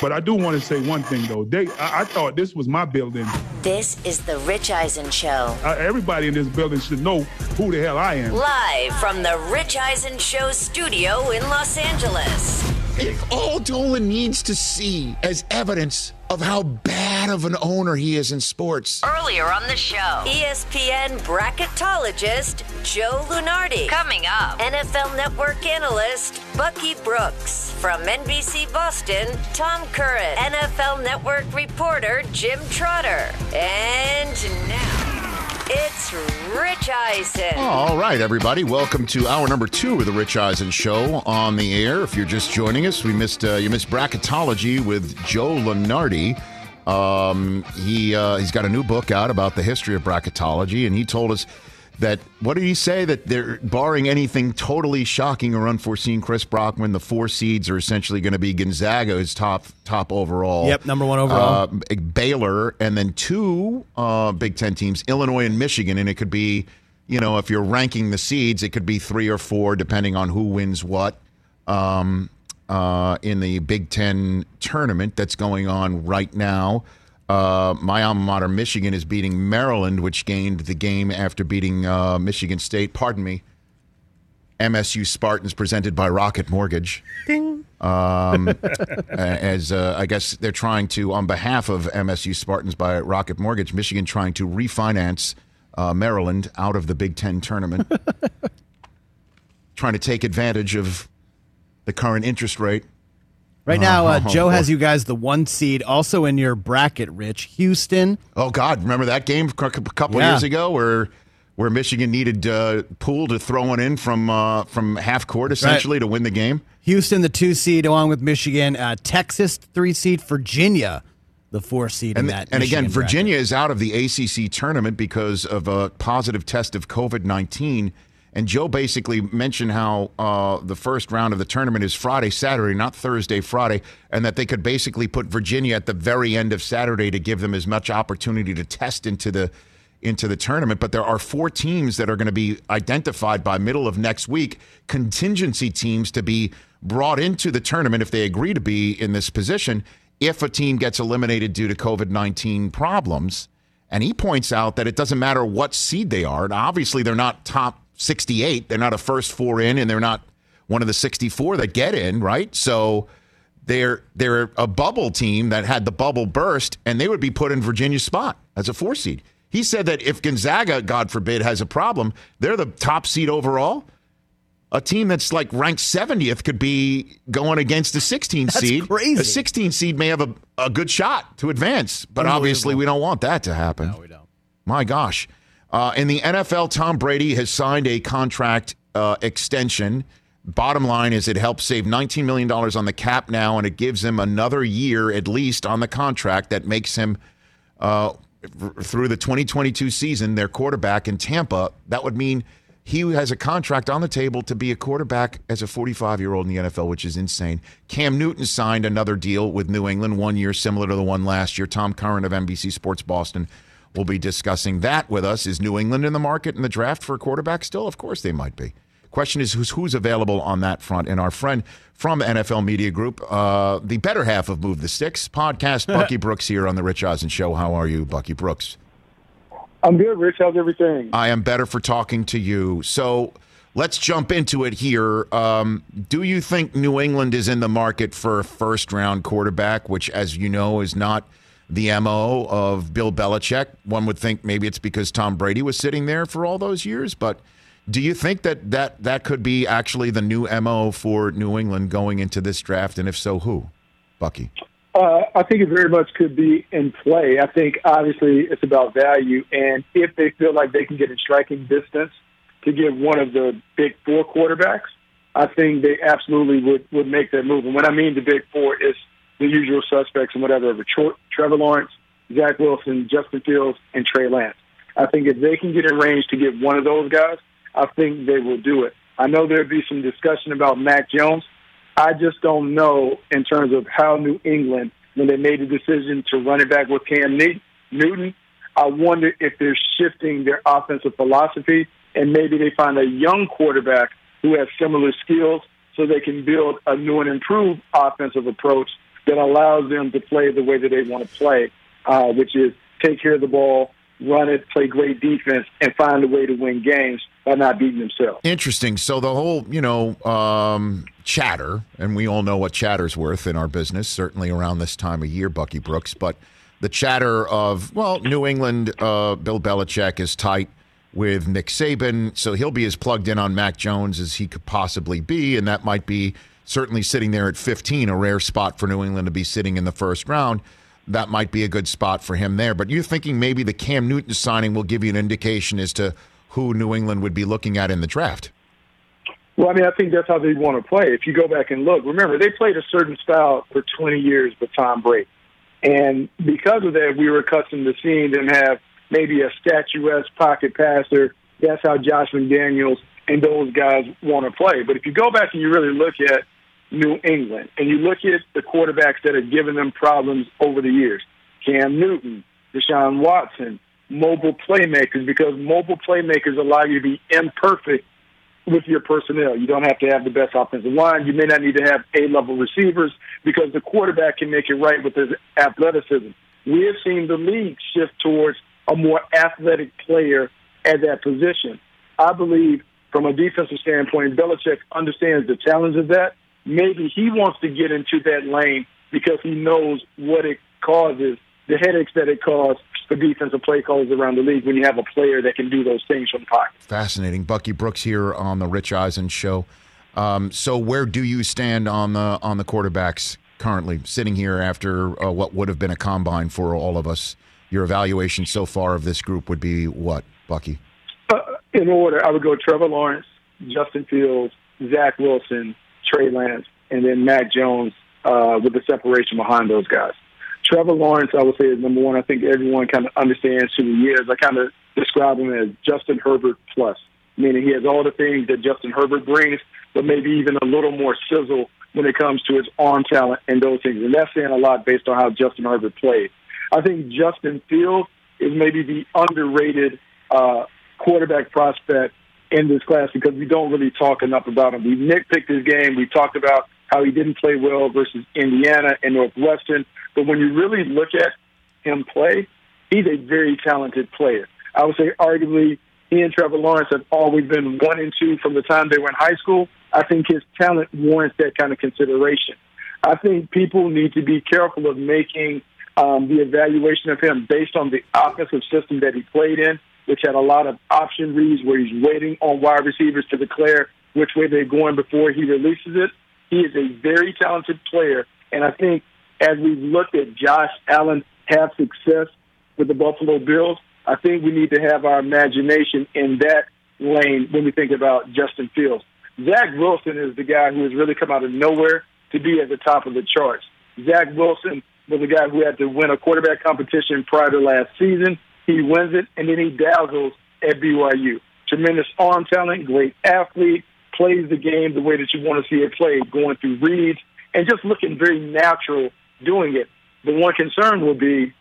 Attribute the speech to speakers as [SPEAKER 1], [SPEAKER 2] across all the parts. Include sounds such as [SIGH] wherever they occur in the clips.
[SPEAKER 1] But I do want to say one thing though. They, I, I thought this was my building.
[SPEAKER 2] This is the Rich Eisen Show.
[SPEAKER 1] Uh, everybody in this building should know who the hell I am.
[SPEAKER 2] Live from the Rich Eisen Show studio in Los Angeles.
[SPEAKER 3] If all Dolan needs to see as evidence of how bad of an owner he is in sports.
[SPEAKER 2] Earlier on the show, ESPN bracketologist Joe Lunardi. Coming up, NFL Network analyst Bucky Brooks. From NBC Boston, Tom Curran. NFL Network reporter Jim Trotter. And now, it's Rich Eisen.
[SPEAKER 3] All right, everybody. Welcome to hour number two of the Rich Eisen Show on the air. If you're just joining us, we missed uh, you missed bracketology with Joe Lunardi. Um, he uh, he's got a new book out about the history of bracketology, and he told us that what did he say that they're barring anything totally shocking or unforeseen. Chris Brockman, the four seeds are essentially going to be Gonzaga, who's top top overall.
[SPEAKER 4] Yep, number one overall.
[SPEAKER 3] Uh, Baylor, and then two uh, Big Ten teams, Illinois and Michigan, and it could be, you know, if you're ranking the seeds, it could be three or four depending on who wins what um, uh, in the Big Ten tournament that's going on right now. Uh, my alma mater, Michigan, is beating Maryland, which gained the game after beating uh, Michigan State. Pardon me. MSU Spartans presented by Rocket Mortgage. Ding. Um, [LAUGHS] as uh, I guess they're trying to, on behalf of MSU Spartans by Rocket Mortgage, Michigan trying to refinance uh, Maryland out of the Big Ten tournament, [LAUGHS] trying to take advantage of the current interest rate.
[SPEAKER 4] Right now, uh,
[SPEAKER 3] Oh,
[SPEAKER 4] Joe has you guys the one seed, also in your bracket, Rich. Houston.
[SPEAKER 3] Oh God, remember that game a couple
[SPEAKER 4] Yeah.
[SPEAKER 3] years ago where where Michigan needed uh, Poole to throw one in from uh, from half court essentially to win the game.
[SPEAKER 4] Houston, the two seed, along with Michigan. Uh, Texas, three seed. Virginia, the four seed
[SPEAKER 3] And,
[SPEAKER 4] in that.
[SPEAKER 3] and again,
[SPEAKER 4] Michigan bracket.
[SPEAKER 3] Virginia is out of the ACC tournament because of a positive test of COVID 19. And Joe basically mentioned how uh, the first round of the tournament is Friday, Saturday, not Thursday, Friday, and that they could basically put Virginia at the very end of Saturday to give them as much opportunity to test into the into the tournament. But there are four teams that are going to be identified by middle of next week, contingency teams to be brought into the tournament if they agree to be in this position if a team gets eliminated due to COVID 19 problems. And he points out that it doesn't matter what seed they are. Now, obviously, they're not top 68. They're not a first four in, and they're not one of the 64 that get in, right? So they're they're a bubble team that had the bubble burst, and they would be put in Virginia's spot as a four seed. He said that if Gonzaga, God forbid, has a problem, they're the top seed overall. A team that's like ranked 70th could be going against a 16
[SPEAKER 4] That's
[SPEAKER 3] seed.
[SPEAKER 4] crazy.
[SPEAKER 3] A 16 seed may have a, a good shot to advance, but obviously we don't want that to happen.
[SPEAKER 4] No, we don't.
[SPEAKER 3] My gosh. Uh, in the NFL, Tom Brady has signed a contract uh, extension. Bottom line is it helps save $19 million on the cap now, and it gives him another year at least on the contract that makes him, uh, through the 2022 season, their quarterback in Tampa. That would mean he has a contract on the table to be a quarterback as a 45 year old in the NFL, which is insane. Cam Newton signed another deal with New England, one year similar to the one last year. Tom Curran of NBC Sports Boston will be discussing that with us. Is New England in the market in the draft for a quarterback still? Of course they might be. Question is who's who's available on that front. And our friend from NFL Media Group, uh, the better half of Move the Sticks podcast, [LAUGHS] Bucky Brooks here on the Rich Eisen Show. How are you, Bucky Brooks?
[SPEAKER 5] I'm good, Rich. How's everything?
[SPEAKER 3] I am better for talking to you. So let's jump into it here. Um, do you think New England is in the market for a first round quarterback, which, as you know, is not the MO of Bill Belichick? One would think maybe it's because Tom Brady was sitting there for all those years, but. Do you think that, that that could be actually the new MO for New England going into this draft? And if so, who? Bucky.
[SPEAKER 5] Uh, I think it very much could be in play. I think obviously it's about value, and if they feel like they can get in striking distance to get one of the big four quarterbacks, I think they absolutely would would make that move. And when I mean the big four, it's the usual suspects and whatever: Tre- Trevor Lawrence, Zach Wilson, Justin Fields, and Trey Lance. I think if they can get in range to get one of those guys, I think they will do it. I know there'd be some discussion about Mac Jones. I just don't know in terms of how New England, when they made the decision to run it back with Cam Newton, I wonder if they're shifting their offensive philosophy and maybe they find a young quarterback who has similar skills so they can build a new and improved offensive approach that allows them to play the way that they want to play, uh, which is take care of the ball, run it, play great defense, and find a way to win games by not beating themselves.
[SPEAKER 3] Interesting. So the whole, you know, um, chatter, and we all know what chatter's worth in our business, certainly around this time of year, Bucky Brooks, but the chatter of, well, New England, uh, Bill Belichick is tight with Nick Saban, so he'll be as plugged in on Mac Jones as he could possibly be, and that might be certainly sitting there at 15, a rare spot for New England to be sitting in the first round. That might be a good spot for him there. But you're thinking maybe the Cam Newton signing will give you an indication as to who New England would be looking at in the draft.
[SPEAKER 5] Well, I mean, I think that's how they want to play. If you go back and look, remember, they played a certain style for 20 years with Tom Brady. And because of that, we were accustomed to seeing them have maybe a statuesque pocket passer. That's how Josh McDaniels and those guys want to play. But if you go back and you really look at New England and you look at the quarterbacks that have given them problems over the years, Cam Newton, Deshaun Watson, mobile playmakers, because mobile playmakers allow you to be imperfect with your personnel. You don't have to have the best offensive line. You may not need to have A level receivers because the quarterback can make it right with his athleticism. We have seen the league shift towards a more athletic player at that position. I believe from a defensive standpoint, Belichick understands the challenge of that. Maybe he wants to get into that lane because he knows what it causes, the headaches that it causes for defensive play callers around the league when you have a player that can do those things from the pocket.
[SPEAKER 3] Fascinating. Bucky Brooks here on the Rich Eisen show. Um, so where do you stand on the on the quarterbacks currently, sitting here after uh, what would have been a combine for all of us? Your evaluation so far of this group would be what, Bucky?
[SPEAKER 5] Uh, in order, I would go Trevor Lawrence, Justin Fields, Zach Wilson, Trey Lance, and then Mac Jones uh, with the separation behind those guys. Trevor Lawrence, I would say, is number one. I think everyone kind of understands who he is. I kind of describe him as Justin Herbert plus, meaning he has all the things that Justin Herbert brings, but maybe even a little more sizzle when it comes to his arm talent and those things. And that's saying a lot based on how Justin Herbert played. I think Justin Fields is maybe the underrated uh, quarterback prospect in this class because we don't really talk enough about him. We nitpicked his game. We talked about how he didn't play well versus Indiana and Northwestern. But when you really look at him play, he's a very talented player. I would say arguably he and Trevor Lawrence have always been one and two from the time they were in high school. I think his talent warrants that kind of consideration. I think people need to be careful of making um, the evaluation of him based on the offensive system that he played in, which had a lot of option reads where he's waiting on wide receivers to declare which way they're going before he releases it. He is a very talented player, and I think as we looked at Josh Allen have success with the Buffalo Bills, I think we need to have our imagination in that lane when we think about Justin Fields. Zach Wilson is the guy who has really come out of nowhere to be at the top of the charts. Zach Wilson was a guy who had to win a quarterback competition prior to last season. He wins it, and then he dazzles at BYU. Tremendous arm talent, great athlete, plays the game the way that you want to see it played, going through reads, and just looking very natural doing it. The one concern will be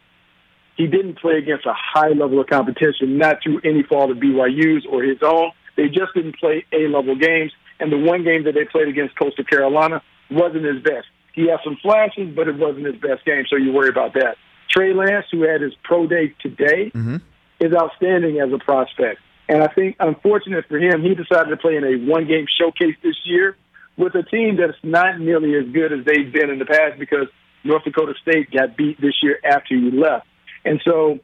[SPEAKER 5] he didn't play against a high level of competition, not through any fault of BYU's or his own. They just didn't play A level games, and the one game that they played against Coastal Carolina wasn't his best. He had some flashes, but it wasn't his best game, so you worry about that. Trey Lance, who had his pro day today, mm-hmm. is outstanding as a prospect. And I think, unfortunate for him, he decided to play in a one game showcase this year with a team that's not nearly as good as they've been in the past because North Dakota State got beat this year after he left. And so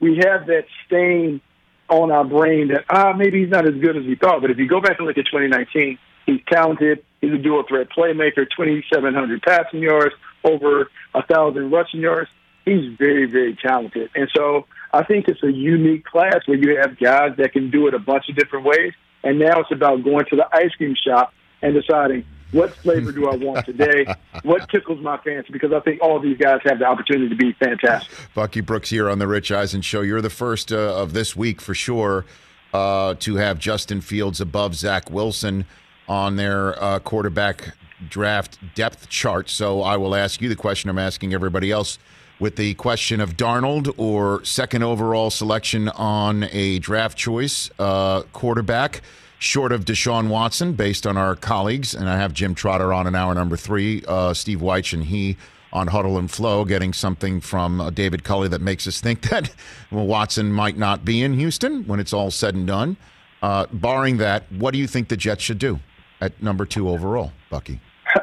[SPEAKER 5] we have that stain on our brain that, ah, maybe he's not as good as we thought. But if you go back and look at 2019, he's talented. He's a dual threat playmaker, 2,700 passing yards, over a 1,000 rushing yards. He's very, very talented. And so I think it's a unique class where you have guys that can do it a bunch of different ways. And now it's about going to the ice cream shop and deciding what flavor do I want today? [LAUGHS] what tickles my fancy? Because I think all these guys have the opportunity to be fantastic.
[SPEAKER 3] Bucky Brooks here on the Rich Eisen Show. You're the first uh, of this week for sure uh, to have Justin Fields above Zach Wilson on their uh, quarterback draft depth chart. So I will ask you the question I'm asking everybody else with the question of Darnold or second overall selection on a draft choice uh, quarterback, short of Deshaun Watson, based on our colleagues. And I have Jim Trotter on in hour number three, uh, Steve Wyche and he on Huddle and Flow, getting something from uh, David Culley that makes us think [LAUGHS] that well, Watson might not be in Houston when it's all said and done. Uh, barring that, what do you think the Jets should do at number two overall, Bucky? [LAUGHS]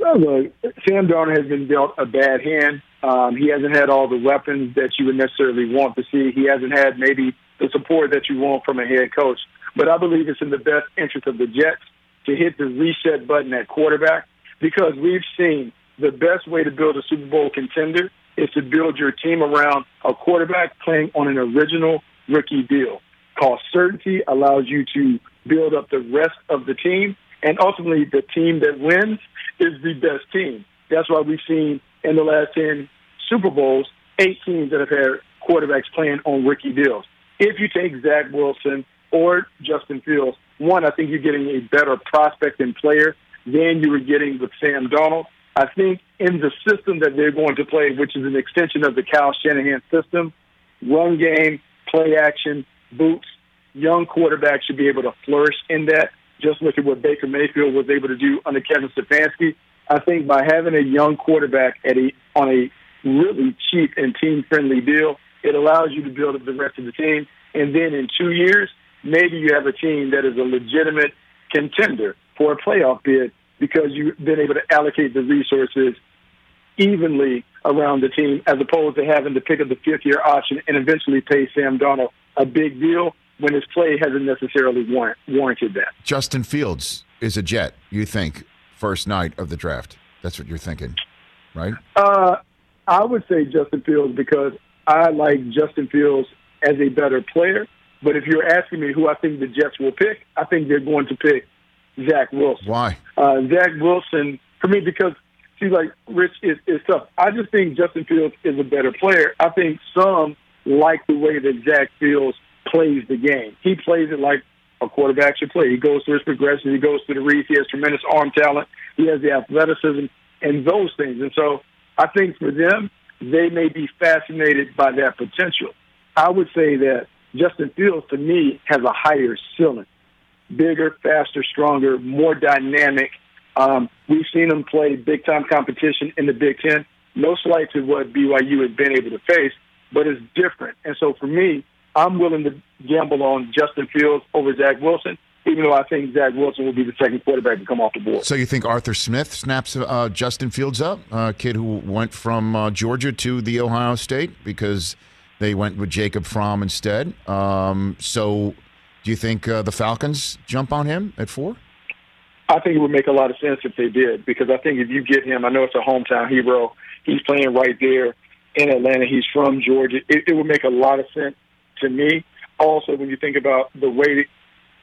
[SPEAKER 5] Look, Sam Darnold has been dealt a bad hand. Um, he hasn't had all the weapons that you would necessarily want to see. He hasn't had maybe the support that you want from a head coach. But I believe it's in the best interest of the Jets to hit the reset button at quarterback because we've seen the best way to build a Super Bowl contender is to build your team around a quarterback playing on an original rookie deal. Cost certainty allows you to build up the rest of the team, and ultimately, the team that wins is the best team. That's why we've seen in the last 10 Super Bowls, eight teams that have had quarterbacks playing on rookie deals. If you take Zach Wilson or Justin Fields, one, I think you're getting a better prospect and player than you were getting with Sam Darnold. I think in the system that they're going to play, which is an extension of the Kyle Shanahan system, run game, play action, boots, young quarterbacks should be able to flourish in that. Just look at what Baker Mayfield was able to do under Kevin Stefanski. I think by having a young quarterback at a on a really cheap and team friendly deal, it allows you to build up the rest of the team. And then in two years, maybe you have a team that is a legitimate contender for a playoff bid because you've been able to allocate the resources evenly around the team as opposed to having to pick up the fifth year option and eventually pay Sam Darnold a big deal when his play hasn't necessarily warrant, warranted that.
[SPEAKER 3] Justin Fields is a Jet, you think, first night of the draft. That's what you're thinking, right?
[SPEAKER 5] Uh, I would say Justin Fields because I like Justin Fields as a better player. But if you're asking me who I think the Jets will pick, I think they're going to pick Zach Wilson.
[SPEAKER 3] Why?
[SPEAKER 5] Uh, Zach Wilson, for me, because, see, like, Rich is, is tough. I just think Justin Fields is a better player. I think some like the way that Zach Fields plays the game. He plays it like a quarterback should play. He goes through his progression. He goes through the reads. He has tremendous arm talent. He has the athleticism and those things. And so I think for them, they may be fascinated by that potential. I would say that Justin Fields, to me, has a higher ceiling. Bigger, faster, stronger, more dynamic. Um, we've seen him play big time competition in the Big Ten. No slight to what BYU has been able to face, but it's different. And so for me, I'm willing to gamble on Justin Fields over Zach Wilson, even though I think Zach Wilson will be the second quarterback to come off the board.
[SPEAKER 3] So you think Arthur Smith snaps uh, Justin Fields up, a kid who went from uh, Georgia to the Ohio State because they went with Jacob Fromm instead. Um, so do you think uh, the Falcons jump on him at four?
[SPEAKER 5] I think it would make a lot of sense if they did because I think if you get him, I know it's a hometown hero. He's playing right there in Atlanta. He's from Georgia. It, it would make a lot of sense to me. Also, when you think about the way that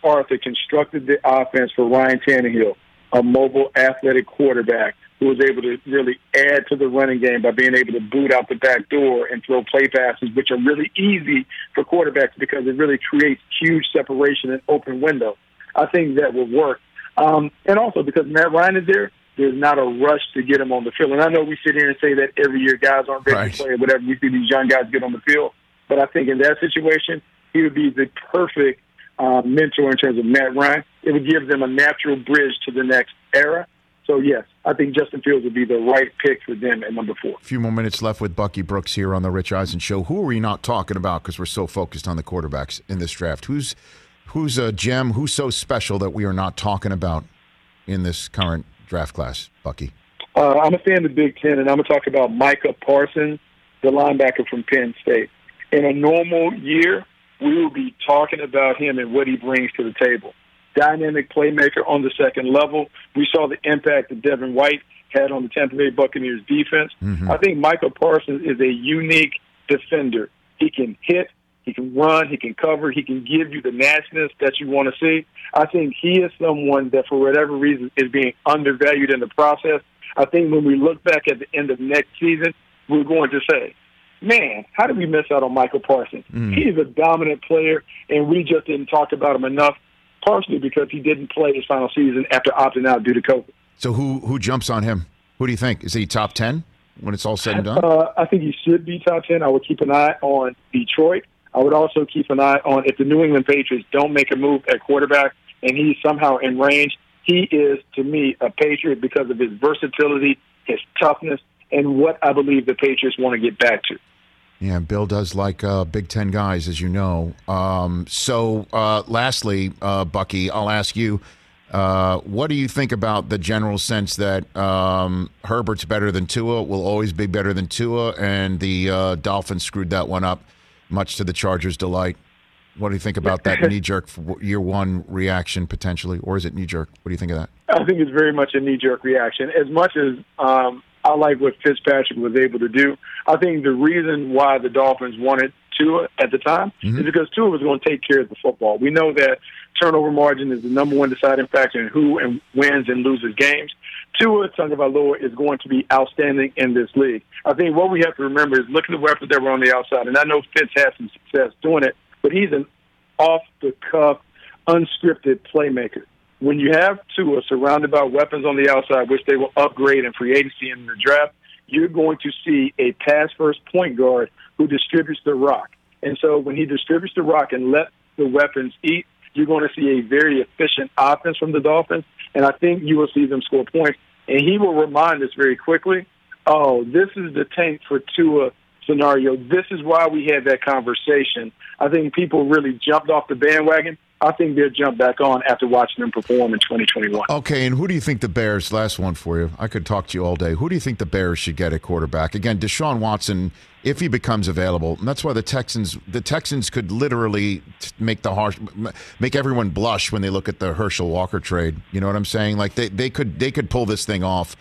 [SPEAKER 5] Arthur constructed the offense for Ryan Tannehill, a mobile, athletic quarterback who was able to really add to the running game by being able to boot out the back door and throw play passes, which are really easy for quarterbacks because it really creates huge separation and open window. I think that will work. Um, and also because Matt Ryan is there, there's not a rush to get him on the field. And I know we sit here and say that every year guys aren't ready
[SPEAKER 3] Right.
[SPEAKER 5] to play or whatever. We see these young guys get on the field. But I think in that situation, he would be the perfect uh, mentor in terms of Matt Ryan. It would give them a natural bridge to the next era. So, yes, I think Justin Fields would be the right pick for them at number four.
[SPEAKER 3] A few more minutes left with Bucky Brooks here on the Rich Eisen Show. Who are we not talking about because we're so focused on the quarterbacks in this draft? Who's who's a gem? Who's so special that we are not talking about in this current draft class, Bucky?
[SPEAKER 5] Uh, I'm a fan of the Big Ten, and I'm going to talk about Micah Parsons, the linebacker from Penn State. In a normal year, we will be talking about him and what he brings to the table. Dynamic playmaker on the second level. We saw the impact that Devin White had on the Tampa Bay Buccaneers defense. Mm-hmm. I think Micah Parsons is a unique defender. He can hit, he can run, he can cover, he can give you the nastiness that you want to see. I think he is someone that, for whatever reason, is being undervalued in the process. I think when we look back at the end of next season, we're going to say, man, how did we miss out on Micah Parsons? He's a dominant player, and we just didn't talk about him enough, partially because he didn't play his final season after opting out due to COVID.
[SPEAKER 3] So who who jumps on him? Who do you think? Is he top ten when it's all said and done?
[SPEAKER 5] Uh, I think he should be top 10. I would keep an eye on Detroit. I would also keep an eye on if the New England Patriots don't make a move at quarterback and he's somehow in range, he is, to me, a Patriot because of his versatility, his toughness, and what I believe the Patriots want to get back to.
[SPEAKER 3] Yeah, Bill does like uh, Big Ten guys, as you know. Um, so, uh, lastly, uh, Bucky, I'll ask you. Uh, what do you think about the general sense that um, Herbert's better than Tua, will always be better than Tua, and the uh, Dolphins screwed that one up, much to the Chargers' delight? What do you think about that [LAUGHS] knee jerk year one reaction potentially, or is it knee jerk? What do you think of that?
[SPEAKER 5] I think it's very much a knee jerk reaction. As much as um, I like what Fitzpatrick was able to do, I think the reason why the Dolphins wanted Tua at the time mm-hmm. is because Tua was going to take care of the football. We know that turnover margin is the number one deciding factor in who and wins and loses games. Tua Tagovailoa is going to be outstanding in this league. I think what we have to remember is look at the weapons that were on the outside, and I know Fitz had some success doing it, but he's an off the cuff, unscripted playmaker. When you have Tua uh, surrounded by weapons on the outside, which they will upgrade in free agency and in the draft, you're going to see a pass first point guard who distributes the rock. And so when he distributes the rock and let the weapons eat, you're going to see a very efficient offense from the Dolphins. And I think you will see them score points. And he will remind us very quickly, oh, this is the tank for Tua scenario. This is why we had that conversation. I think people really jumped off the bandwagon. I think they'll jump back on after watching them perform in 2021.
[SPEAKER 3] Okay, and who do you think the Bears? Last one for you. I could talk to you all day. Who do you think the Bears should get at quarterback? Again, Deshaun Watson, if he becomes available, and that's why the Texans. The Texans could literally make the harsh, make everyone blush when they look at the Herschel Walker trade. You know what I'm saying? Like they, they could they could pull this thing off.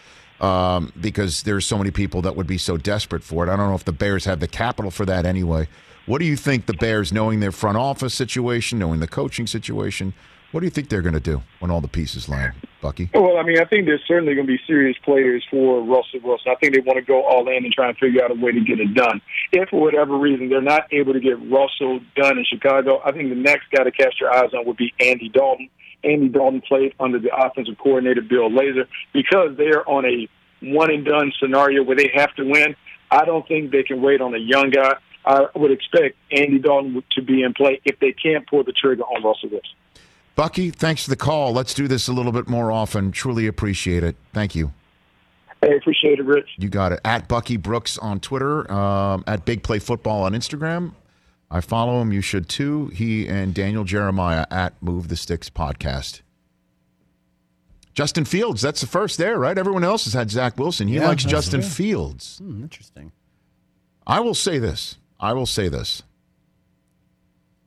[SPEAKER 3] Um, because there's so many people that would be so desperate for it. I don't know if the Bears have the capital for that anyway. What do you think the Bears, knowing their front office situation, knowing the coaching situation, what do you think they're going to do when all the pieces land, Bucky?
[SPEAKER 5] Well, I mean, I think there's certainly going to be serious players for Russell Wilson. I think they want to go all in and try and figure out a way to get it done. If for whatever reason they're not able to get Russell done in Chicago, I think the next guy to cast your eyes on would be Andy Dalton. Andy Dalton played under the offensive coordinator Bill Lazor because they are on a one and done scenario where they have to win. I don't think they can wait on a young guy. I would expect Andy Dalton to be in play if they can't pull the trigger on Russell Wilson.
[SPEAKER 3] Bucky, thanks for the call. Let's do this a little bit more often. Truly appreciate it. Thank you.
[SPEAKER 5] I appreciate it, Rich.
[SPEAKER 3] You got it. At Bucky Brooks on Twitter, um, at Big Play Football on Instagram. I follow him. You should too. He and Daniel Jeremiah at Move the Sticks podcast. Justin Fields, that's the first there, right? Everyone else has had Zach Wilson. He yeah, likes Justin Fields.
[SPEAKER 4] Hmm, interesting.
[SPEAKER 3] I will say this. I will say this.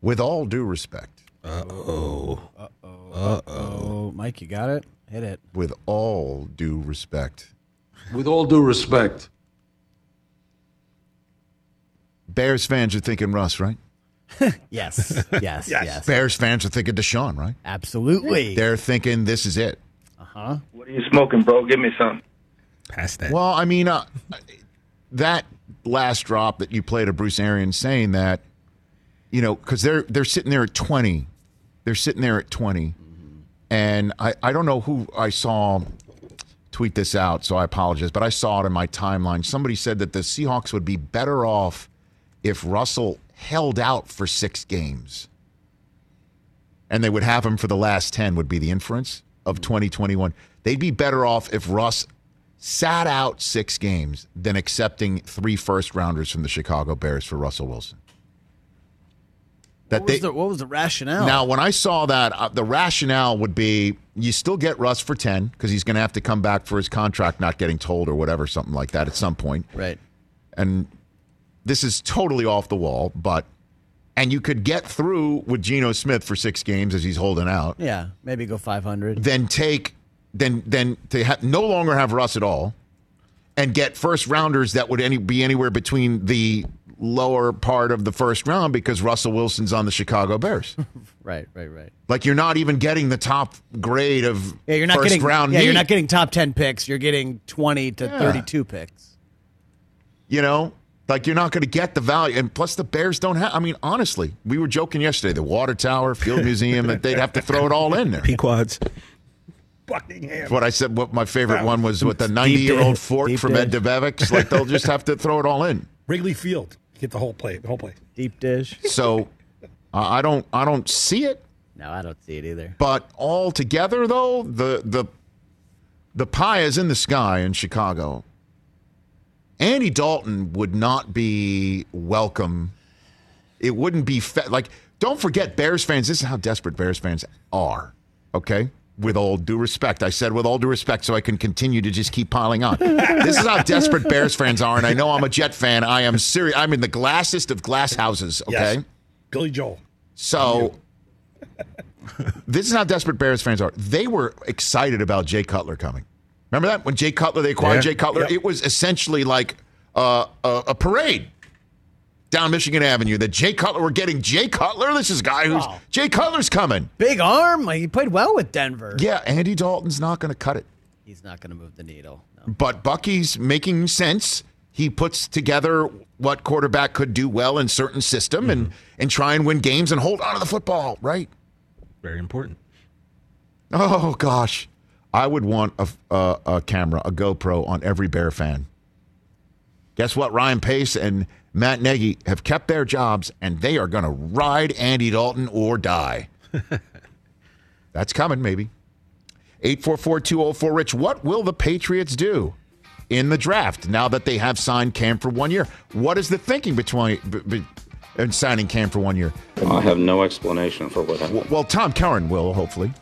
[SPEAKER 3] With all due respect.
[SPEAKER 4] Uh oh. Uh oh. Uh oh. Mike, you got it? Hit it.
[SPEAKER 3] With all due respect.
[SPEAKER 6] With all due respect.
[SPEAKER 3] Bears fans are thinking Russ, right? [LAUGHS]
[SPEAKER 4] yes. yes. Yes. Yes.
[SPEAKER 3] Bears fans are thinking Deshaun, right?
[SPEAKER 4] Absolutely.
[SPEAKER 3] They're thinking this is it.
[SPEAKER 4] Uh huh.
[SPEAKER 5] What are you smoking, bro? Give me some.
[SPEAKER 4] Pass that.
[SPEAKER 3] Well, I mean, uh, that last drop that you played of Bruce Arians saying that, you know, because they're they're sitting there at twenty, they're sitting there at 20 and I I don't know who I saw tweet this out, so I apologize, but I saw it in my timeline. Somebody said that the Seahawks would be better off if Russell held out for six games, and they would have him for the last ten. Would be the inference of 2021. They'd be better off if Russ sat out six games than accepting three first rounders from the Chicago Bears for Russell Wilson.
[SPEAKER 4] That what, was they, the, what was the rationale?
[SPEAKER 3] Now, when I saw that, uh, the rationale would be you still get Russ for 10 because he's going to have to come back for his contract not getting told or whatever, something like that at some point.
[SPEAKER 4] Right.
[SPEAKER 3] And this is totally off the wall, but. And you could get through with Geno Smith for six games as he's holding out.
[SPEAKER 4] Yeah, maybe go 500.
[SPEAKER 3] Then take then then to ha- no longer have Russ at all, and get first rounders that would any be anywhere between the lower part of the first round because Russell Wilson's on the Chicago Bears. [LAUGHS]
[SPEAKER 4] right, right, right.
[SPEAKER 3] Like you're not even getting the top grade of
[SPEAKER 4] yeah, you're not
[SPEAKER 3] first
[SPEAKER 4] getting,
[SPEAKER 3] round.
[SPEAKER 4] Yeah,
[SPEAKER 3] meat.
[SPEAKER 4] you're not getting top ten picks. You're getting twenty to yeah. thirty-two picks.
[SPEAKER 3] You know, like you're not going to get the value, and plus the Bears don't have. I mean, honestly, we were joking yesterday. The water tower, field museum, that they'd have to throw it all in there.
[SPEAKER 4] Pequods.
[SPEAKER 3] Buckingham. What I said, what my favorite one was with the 90 year old fork from Ed Debevic's. Like they'll just have to throw it all in.
[SPEAKER 7] Wrigley Field, get the whole play, the whole play.
[SPEAKER 4] Deep dish.
[SPEAKER 3] So uh, I don't, I don't see it.
[SPEAKER 4] No, I don't see it either.
[SPEAKER 3] But all together, though, the the the pie is in the sky in Chicago. Andy Dalton would not be welcome. It wouldn't be fe- like. Don't forget, Bears fans. This is how desperate Bears fans are. Okay, with all due respect, I said with all due respect, so I can continue to just keep piling on. [LAUGHS] this is how desperate Bears fans are, and I know I'm a Jet fan. I am serious. I'm in the glassest of glass houses. Okay,
[SPEAKER 7] Yes. Billy Joel.
[SPEAKER 3] so [LAUGHS] this is how desperate Bears fans are. They were excited about Jay Cutler coming. Remember that when Jay Cutler they acquired
[SPEAKER 7] Yeah.
[SPEAKER 3] Jay Cutler?
[SPEAKER 7] Yep.
[SPEAKER 3] It was essentially like uh, a, a parade down Michigan Avenue. That Jay Cutler were getting Jay Cutler. This is a guy who's
[SPEAKER 4] Wow.
[SPEAKER 3] Jay Cutler's coming.
[SPEAKER 4] Big arm. He played well with Denver.
[SPEAKER 3] Yeah, Andy Dalton's not going to cut it,
[SPEAKER 4] He's not going to move the needle. No.
[SPEAKER 3] but Bucky's making sense. He puts together what quarterback could do well in certain system and and try and win games and hold on to the football. Right.
[SPEAKER 7] Very important.
[SPEAKER 3] Oh gosh, I would want a, a, a camera, a GoPro on every Bear fan. Guess what? Ryan Pace and Matt Nagy have kept their jobs, and they are going to ride Andy Dalton or die. [LAUGHS] That's coming, maybe. 844-204-RICH. What will the Patriots do in the draft now that they have signed Cam for one year? What is the thinking between b- b- in signing Cam for one year?
[SPEAKER 8] I have no explanation for what happened.
[SPEAKER 3] Well, well Tom Curran will, hopefully. [LAUGHS]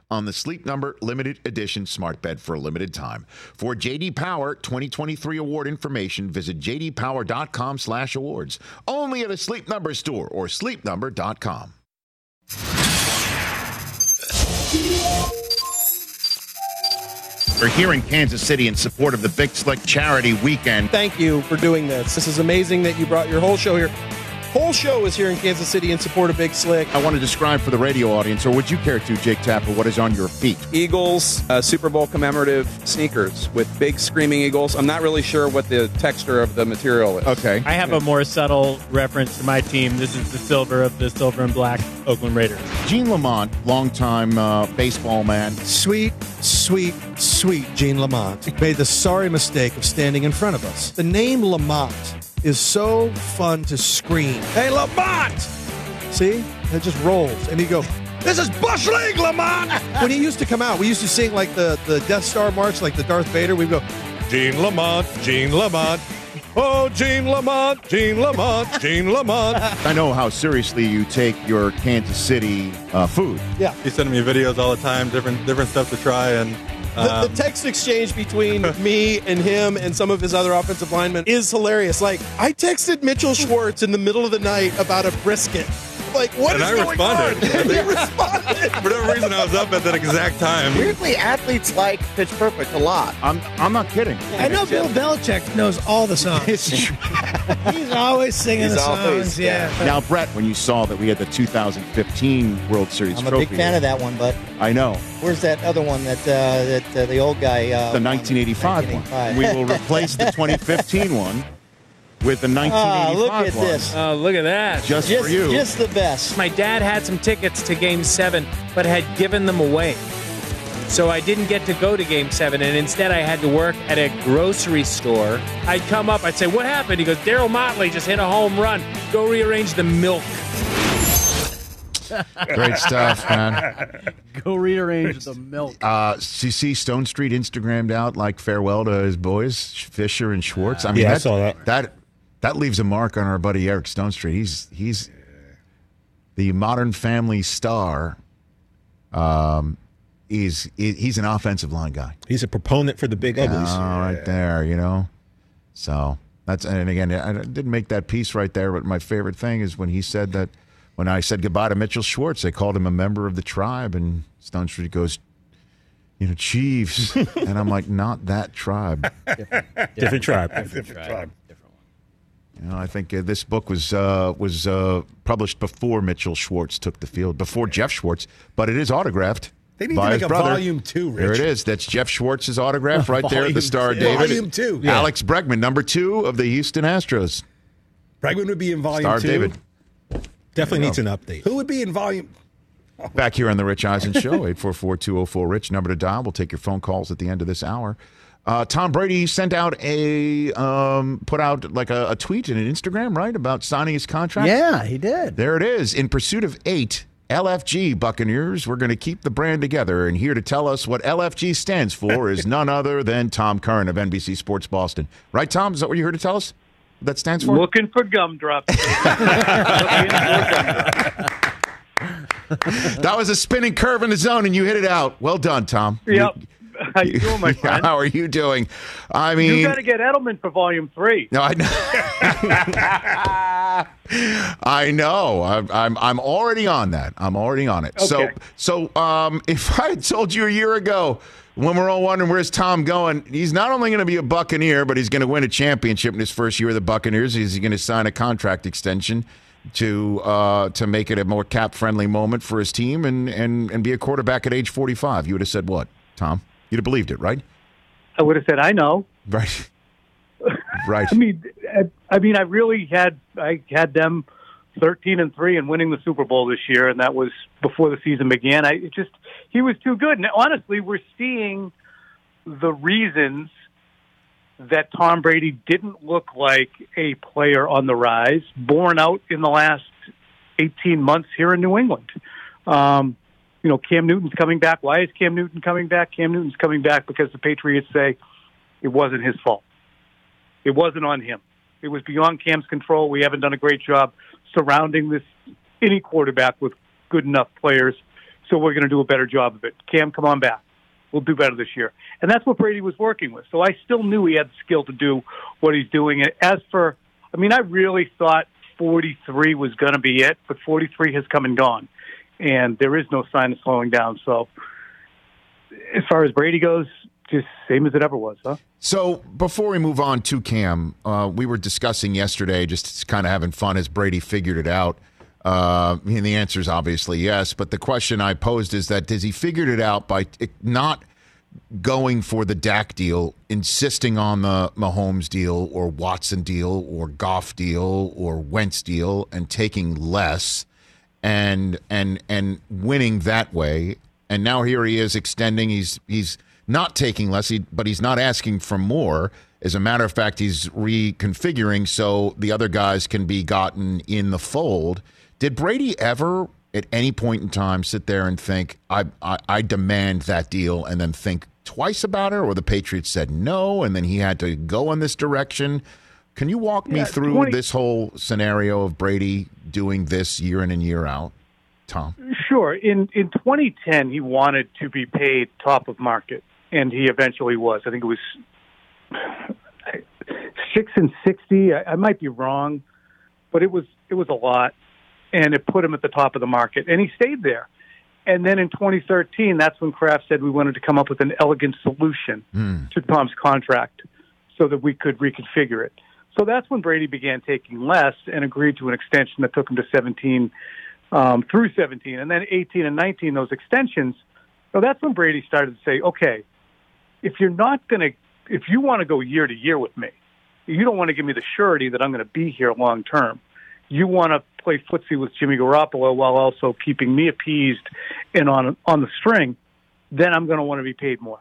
[SPEAKER 3] on the Sleep Number limited edition smart bed for a limited time. For JD Power 2023 award information, visit jdpower.com/awards. Only at a Sleep Number store or sleepnumber.com. We're here in Kansas City in support of the Big Slick Charity Weekend.
[SPEAKER 9] Thank you for doing this. This is amazing that you brought your whole show here. Whole show is here in Kansas City in support of Big Slick.
[SPEAKER 3] I want to describe for the radio audience, or would you care to, Jake Tapper, what is on your feet?
[SPEAKER 10] Eagles uh, Super Bowl commemorative sneakers with big screaming eagles. I'm not really sure what the texture of the material is.
[SPEAKER 3] Okay.
[SPEAKER 11] I have a more subtle reference to my team. This is the silver of the silver and black Oakland Raiders.
[SPEAKER 3] Gene Lamont, longtime uh, baseball man.
[SPEAKER 7] Sweet, sweet, sweet Gene Lamont made the sorry mistake of standing in front of us. The name Lamont is so fun to scream. Hey, Lamont! See? It just rolls. And you go, this is Bush League, Lamont! [LAUGHS] when he used to come out, we used to sing like the, the Death Star March, like the Darth Vader. We'd go, Gene Lamont, Gene Lamont. Oh, Gene Lamont, Gene Lamont, Gene Lamont. [LAUGHS]
[SPEAKER 3] I know how seriously you take your Kansas City uh, food.
[SPEAKER 7] Yeah.
[SPEAKER 11] He's sending me videos all the time, different different stuff to try, and
[SPEAKER 9] The, the um, text exchange between [LAUGHS] me and him and some of his other offensive linemen is hilarious. Like, I texted Mitchell Schwartz in the middle of the night about a brisket.
[SPEAKER 7] Like, what
[SPEAKER 12] and
[SPEAKER 7] is
[SPEAKER 12] I
[SPEAKER 7] going
[SPEAKER 12] responded.
[SPEAKER 7] on? [LAUGHS] you responded.
[SPEAKER 12] For no reason, I was up at that exact time.
[SPEAKER 13] Weirdly, athletes like Pitch Perfect a lot.
[SPEAKER 3] I'm I'm not kidding.
[SPEAKER 14] I know Bill Belichick knows all the songs. [LAUGHS] He's always singing
[SPEAKER 13] He's
[SPEAKER 14] the
[SPEAKER 13] always-
[SPEAKER 14] songs. Yeah.
[SPEAKER 3] Now, Brett, when you saw that we had the 2015 World Series
[SPEAKER 15] I'm a
[SPEAKER 3] trophy
[SPEAKER 15] big fan
[SPEAKER 3] here,
[SPEAKER 15] of that one, but
[SPEAKER 3] I know
[SPEAKER 15] where's that other one that uh, that uh, the old guy? Uh,
[SPEAKER 3] the
[SPEAKER 15] won?
[SPEAKER 3] 1985 one. We will replace the 2015 [LAUGHS] one with the
[SPEAKER 15] Ah,
[SPEAKER 3] 1985
[SPEAKER 15] look at
[SPEAKER 3] one.
[SPEAKER 15] this.
[SPEAKER 11] Oh, look at that.
[SPEAKER 3] Just,
[SPEAKER 15] Just,
[SPEAKER 3] for you.
[SPEAKER 15] just the best.
[SPEAKER 11] My dad had some tickets to Game 7, but had given them away. So I didn't get to go to Game 7, and instead I had to work at a grocery store. I'd come up, I'd say, What happened? He goes, Darryl Motley just hit a home run. Go rearrange the milk. [LAUGHS]
[SPEAKER 3] Great stuff, man.
[SPEAKER 4] Go rearrange the milk.
[SPEAKER 3] Uh, so you see Stonestreet Instagrammed out like farewell to his boys, Fisher and Schwartz. I mean,
[SPEAKER 12] Yeah, I
[SPEAKER 3] that,
[SPEAKER 12] saw that.
[SPEAKER 3] That that leaves a mark on our buddy Eric Stonestreet. He's he's the Modern Family star. Um, he's he's an offensive line guy.
[SPEAKER 12] He's a proponent for the big uglies.
[SPEAKER 3] Oh, right there, you know. So that's and again, I didn't make that piece right there, but my favorite thing is when he said that when I said goodbye to Mitchell Schwartz, they called him a member of the tribe, and Stonestreet goes, you know, Chiefs, [LAUGHS] and I'm like, not that tribe. [LAUGHS]
[SPEAKER 12] Different tribe.
[SPEAKER 4] Different tribe. Different one.
[SPEAKER 3] You know, I think uh, this book was uh, was uh, published before Mitchell Schwartz took the field, before Geoff Schwartz, but it is autographed.
[SPEAKER 12] They need
[SPEAKER 3] by
[SPEAKER 12] to make
[SPEAKER 3] his
[SPEAKER 12] a
[SPEAKER 3] brother.
[SPEAKER 12] volume two, Rich.
[SPEAKER 3] There it is. That's Geoff Schwartz's autograph right there at the Star
[SPEAKER 12] two.
[SPEAKER 3] David.
[SPEAKER 12] Volume two, yeah.
[SPEAKER 3] Alex Bregman, number two of the Houston Astros.
[SPEAKER 12] Bregman would be in volume
[SPEAKER 3] Star of
[SPEAKER 12] two.
[SPEAKER 3] David.
[SPEAKER 12] Definitely needs an update. Who would be in volume?
[SPEAKER 3] Back here on the Rich Eisen Show, 844-204-RICH, number to dial. We'll take your phone calls at the end of this hour. Uh, Tom Brady sent out a, um, put out like a, a tweet and an Instagram, right, about signing his contract?
[SPEAKER 4] Yeah, he did.
[SPEAKER 3] There it is. In pursuit of eight LFG Buccaneers, we're going to keep the brand together. And here to tell us what LFG stands for is none [LAUGHS] other than Tom Curran of NBC Sports Boston. Right, Tom? Is that what you're here to tell us? That stands for?
[SPEAKER 16] Looking for gumdrops. [LAUGHS] [LAUGHS]
[SPEAKER 3] that was a spinning curve in the zone, and you hit it out. Well done, Tom.
[SPEAKER 16] Yep. How you doing, my [LAUGHS] friend?
[SPEAKER 3] How are you doing? I mean,
[SPEAKER 16] you got to get Edelman for Volume Three.
[SPEAKER 3] No, I know. [LAUGHS] I know. I'm, I'm I'm already on that. I'm already on it. So
[SPEAKER 16] Okay.
[SPEAKER 3] so um, [LAUGHS] if I had told you a year ago when we're all wondering where's Tom going, he's not only going to be a Buccaneer, but he's going to win a championship in his first year of the Buccaneers. He's going to sign a contract extension to uh, to make it a more cap friendly moment for his team and, and and be a quarterback at age 45. You would have said what, Tom? You'd have believed it, right?
[SPEAKER 16] I would have said, I know.
[SPEAKER 3] Right. [LAUGHS] Right.
[SPEAKER 16] I mean, I, I mean, I really had I had them thirteen and three and winning the Super Bowl this year, and that was before the season began. I it just he was too good, and honestly, we're seeing the reasons that Tom Brady didn't look like a player on the rise, born out in the last eighteen months here in New England. Um, you know, Cam Newton's coming back. Why is Cam Newton coming back? Cam Newton's coming back because the Patriots say it wasn't his fault. It wasn't on him. It was beyond Cam's control. We haven't done a great job surrounding this any quarterback with good enough players, so we're going to do a better job of it. Cam, come on back. We'll do better this year. And that's what Brady was working with. So I still knew he had the skill to do what he's doing. And As for, I mean, I really thought 43 was going to be it, but 43 has come and gone. And there is no sign of slowing down. So as far as Brady goes, just same as it ever was, huh?
[SPEAKER 3] So before we move on to Cam, uh, we were discussing yesterday, just kind of having fun as Brady figured it out. Uh, and the answer is obviously yes. But the question I posed is that does he figured it out by not going for the Dak deal, insisting on the Mahomes deal or Watson deal or Goff deal or Wentz deal, and taking less and and and winning that way. And now here he is extending. He's he's not taking less, he, but he's not asking for more. As a matter of fact, he's reconfiguring so the other guys can be gotten in the fold. Did Brady ever, at any point in time, sit there and think, "I I, I demand that deal," and then think twice about it, or the Patriots said no, and then he had to go in this direction? Can you walk me through
[SPEAKER 16] 20
[SPEAKER 3] this whole scenario of Brady doing this year in and year out, Tom?
[SPEAKER 16] Sure. In in 2010, he wanted to be paid top of market, and he eventually was. I think it was six and sixty. I, I might be wrong, but it was it was a lot. and it put him at the top of the market, and he stayed there. And then in 2013, that's when Kraft said we wanted to come up with an elegant solution hmm. to Tom's contract so that we could reconfigure it. So that's when Brady began taking less and agreed to an extension that took him to 17 um, through 17. And then 18 and 19, those extensions, so that's when Brady started to say, okay, if you're not going to, if you want to go year to year with me, you don't want to give me the surety that I'm going to be here long term. You want to play footsie with Jimmy Garoppolo while also keeping me appeased and on on the string. Then I'm going to want to be paid more.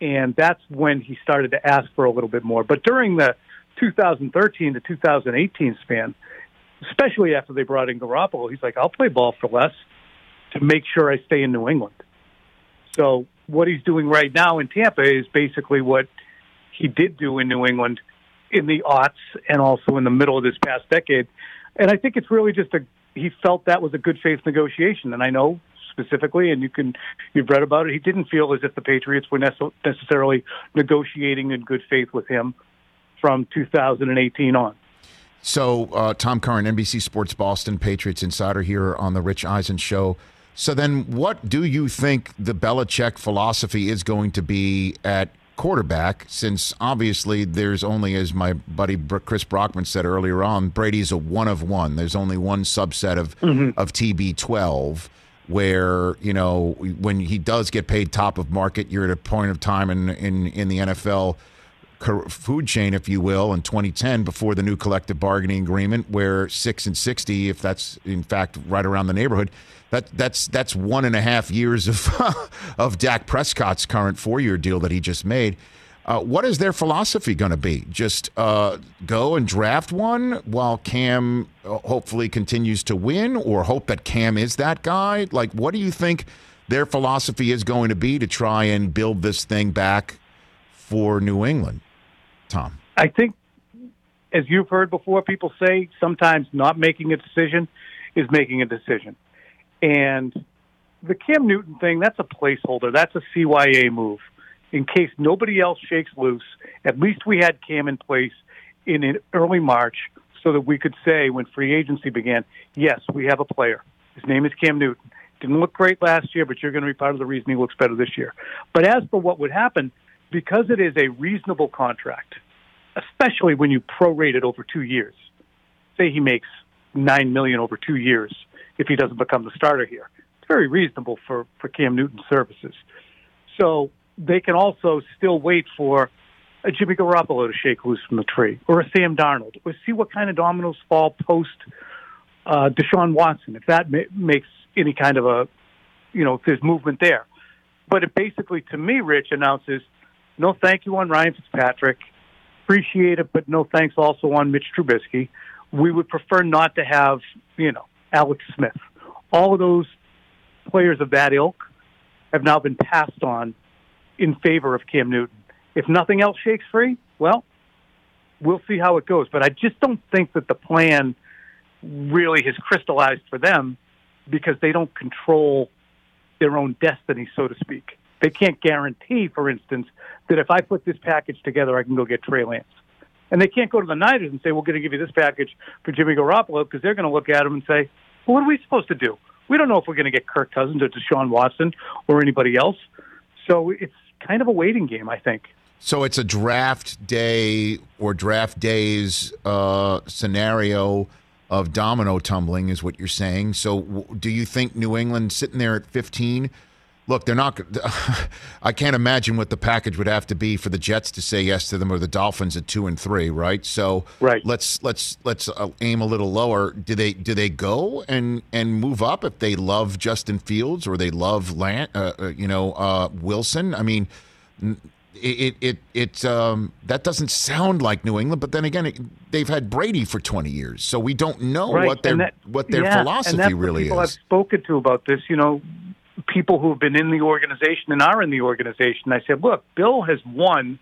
[SPEAKER 16] And that's when he started to ask for a little bit more. But during the 2013 to 2018 span, especially after they brought in Garoppolo, he's like, I'll play ball for less to make sure I stay in New England. So what he's doing right now in Tampa is basically what he did do in New England in the aughts and also in the middle of this past decade. And I think it's really just a he felt that was a good faith negotiation. And I know specifically, and you can you've read about it. He didn't feel as if the Patriots were nece- necessarily negotiating in good faith with him from 2018 on.
[SPEAKER 3] So, uh, Tom Curran, NBC Sports Boston Patriots insider here on the Rich Eisen Show. So, then what do you think the Belichick philosophy is going to be at quarterback? Since obviously there's only, as my buddy Chris Brockman said earlier on, Brady's a one of one. There's only one subset of of TB12 where you know when he does get paid top of market, you're at a point of time in in in the NFL food chain, if you will, in 2010 before the new collective bargaining agreement, where six and 60, if that's in fact right around the neighborhood, that that's that's one and a half years of [LAUGHS] of Dak Prescott's current four year deal that he just made. Uh, what is their philosophy going to be? Just uh, go and draft one while Cam uh, hopefully continues to win, or hope that Cam is that guy? Like, what do you think their philosophy is going to be to try and build this thing back for New England? Tom?
[SPEAKER 16] I think, as you've heard before, people say sometimes not making a decision is making a decision. And the Cam Newton thing, that's a placeholder. That's a CYA move. In case nobody else shakes loose, at least we had Cam in place in, in early March so that we could say when free agency began, yes, we have a player. His name is Cam Newton. Didn't look great last year, but you're going to be part of the reason he looks better this year. But as for what would happen, because it is a reasonable contract, especially when you prorate it over two years. Say he makes nine million over two years if he doesn't become the starter here. It's very reasonable for for Cam Newton's services. So they can also still wait for a Jimmy Garoppolo to shake loose from the tree, or a Sam Darnold, or see what kind of dominoes fall post uh, Deshaun Watson, if that ma- makes any kind of a, you know, if there's movement there. But it basically, to me, Rich announces no thank you on Ryan Fitzpatrick. Appreciate it, but no thanks also on Mitch Trubisky. We would prefer not to have, you know, Alex Smith. All of those players of that ilk have now been passed on in favor of Cam Newton. If nothing else shakes free, well, we'll see how it goes. But I just don't think that the plan really has crystallized for them because they don't control their own destiny, so to speak. They can't guarantee, for instance, that if I put this package together, I can go get Trey Lance. And they can't go to the Niners and say, we're going to give you this package for Jimmy Garoppolo because they're going to look at him and say, well, what are we supposed to do? We don't know if we're going to get Kirk Cousins or Deshaun Watson or anybody else. So it's kind of a waiting game, I think.
[SPEAKER 3] So it's a draft day or draft days uh, scenario of domino tumbling, is what you're saying. So do you think New England sitting there at 15? Look, they're not. [LAUGHS] I can't imagine what the package would have to be for the Jets to say yes to them, or the Dolphins at two and three, right? So,
[SPEAKER 16] right.
[SPEAKER 3] Let's let's let's uh, aim a little lower. Do they do they go and and move up if they love Justin Fields or they love Lan, uh, uh, you know uh, Wilson? I mean, it it it um, that doesn't sound like New England, but then again, it, they've had Brady for twenty years, so we don't know
[SPEAKER 16] right.
[SPEAKER 3] what their
[SPEAKER 16] that,
[SPEAKER 3] what their
[SPEAKER 16] yeah,
[SPEAKER 3] philosophy
[SPEAKER 16] and that's
[SPEAKER 3] really
[SPEAKER 16] people
[SPEAKER 3] is.
[SPEAKER 16] I've spoken to about this, you know, people who have been in the organization and are in the organization. I said, look, Bill has won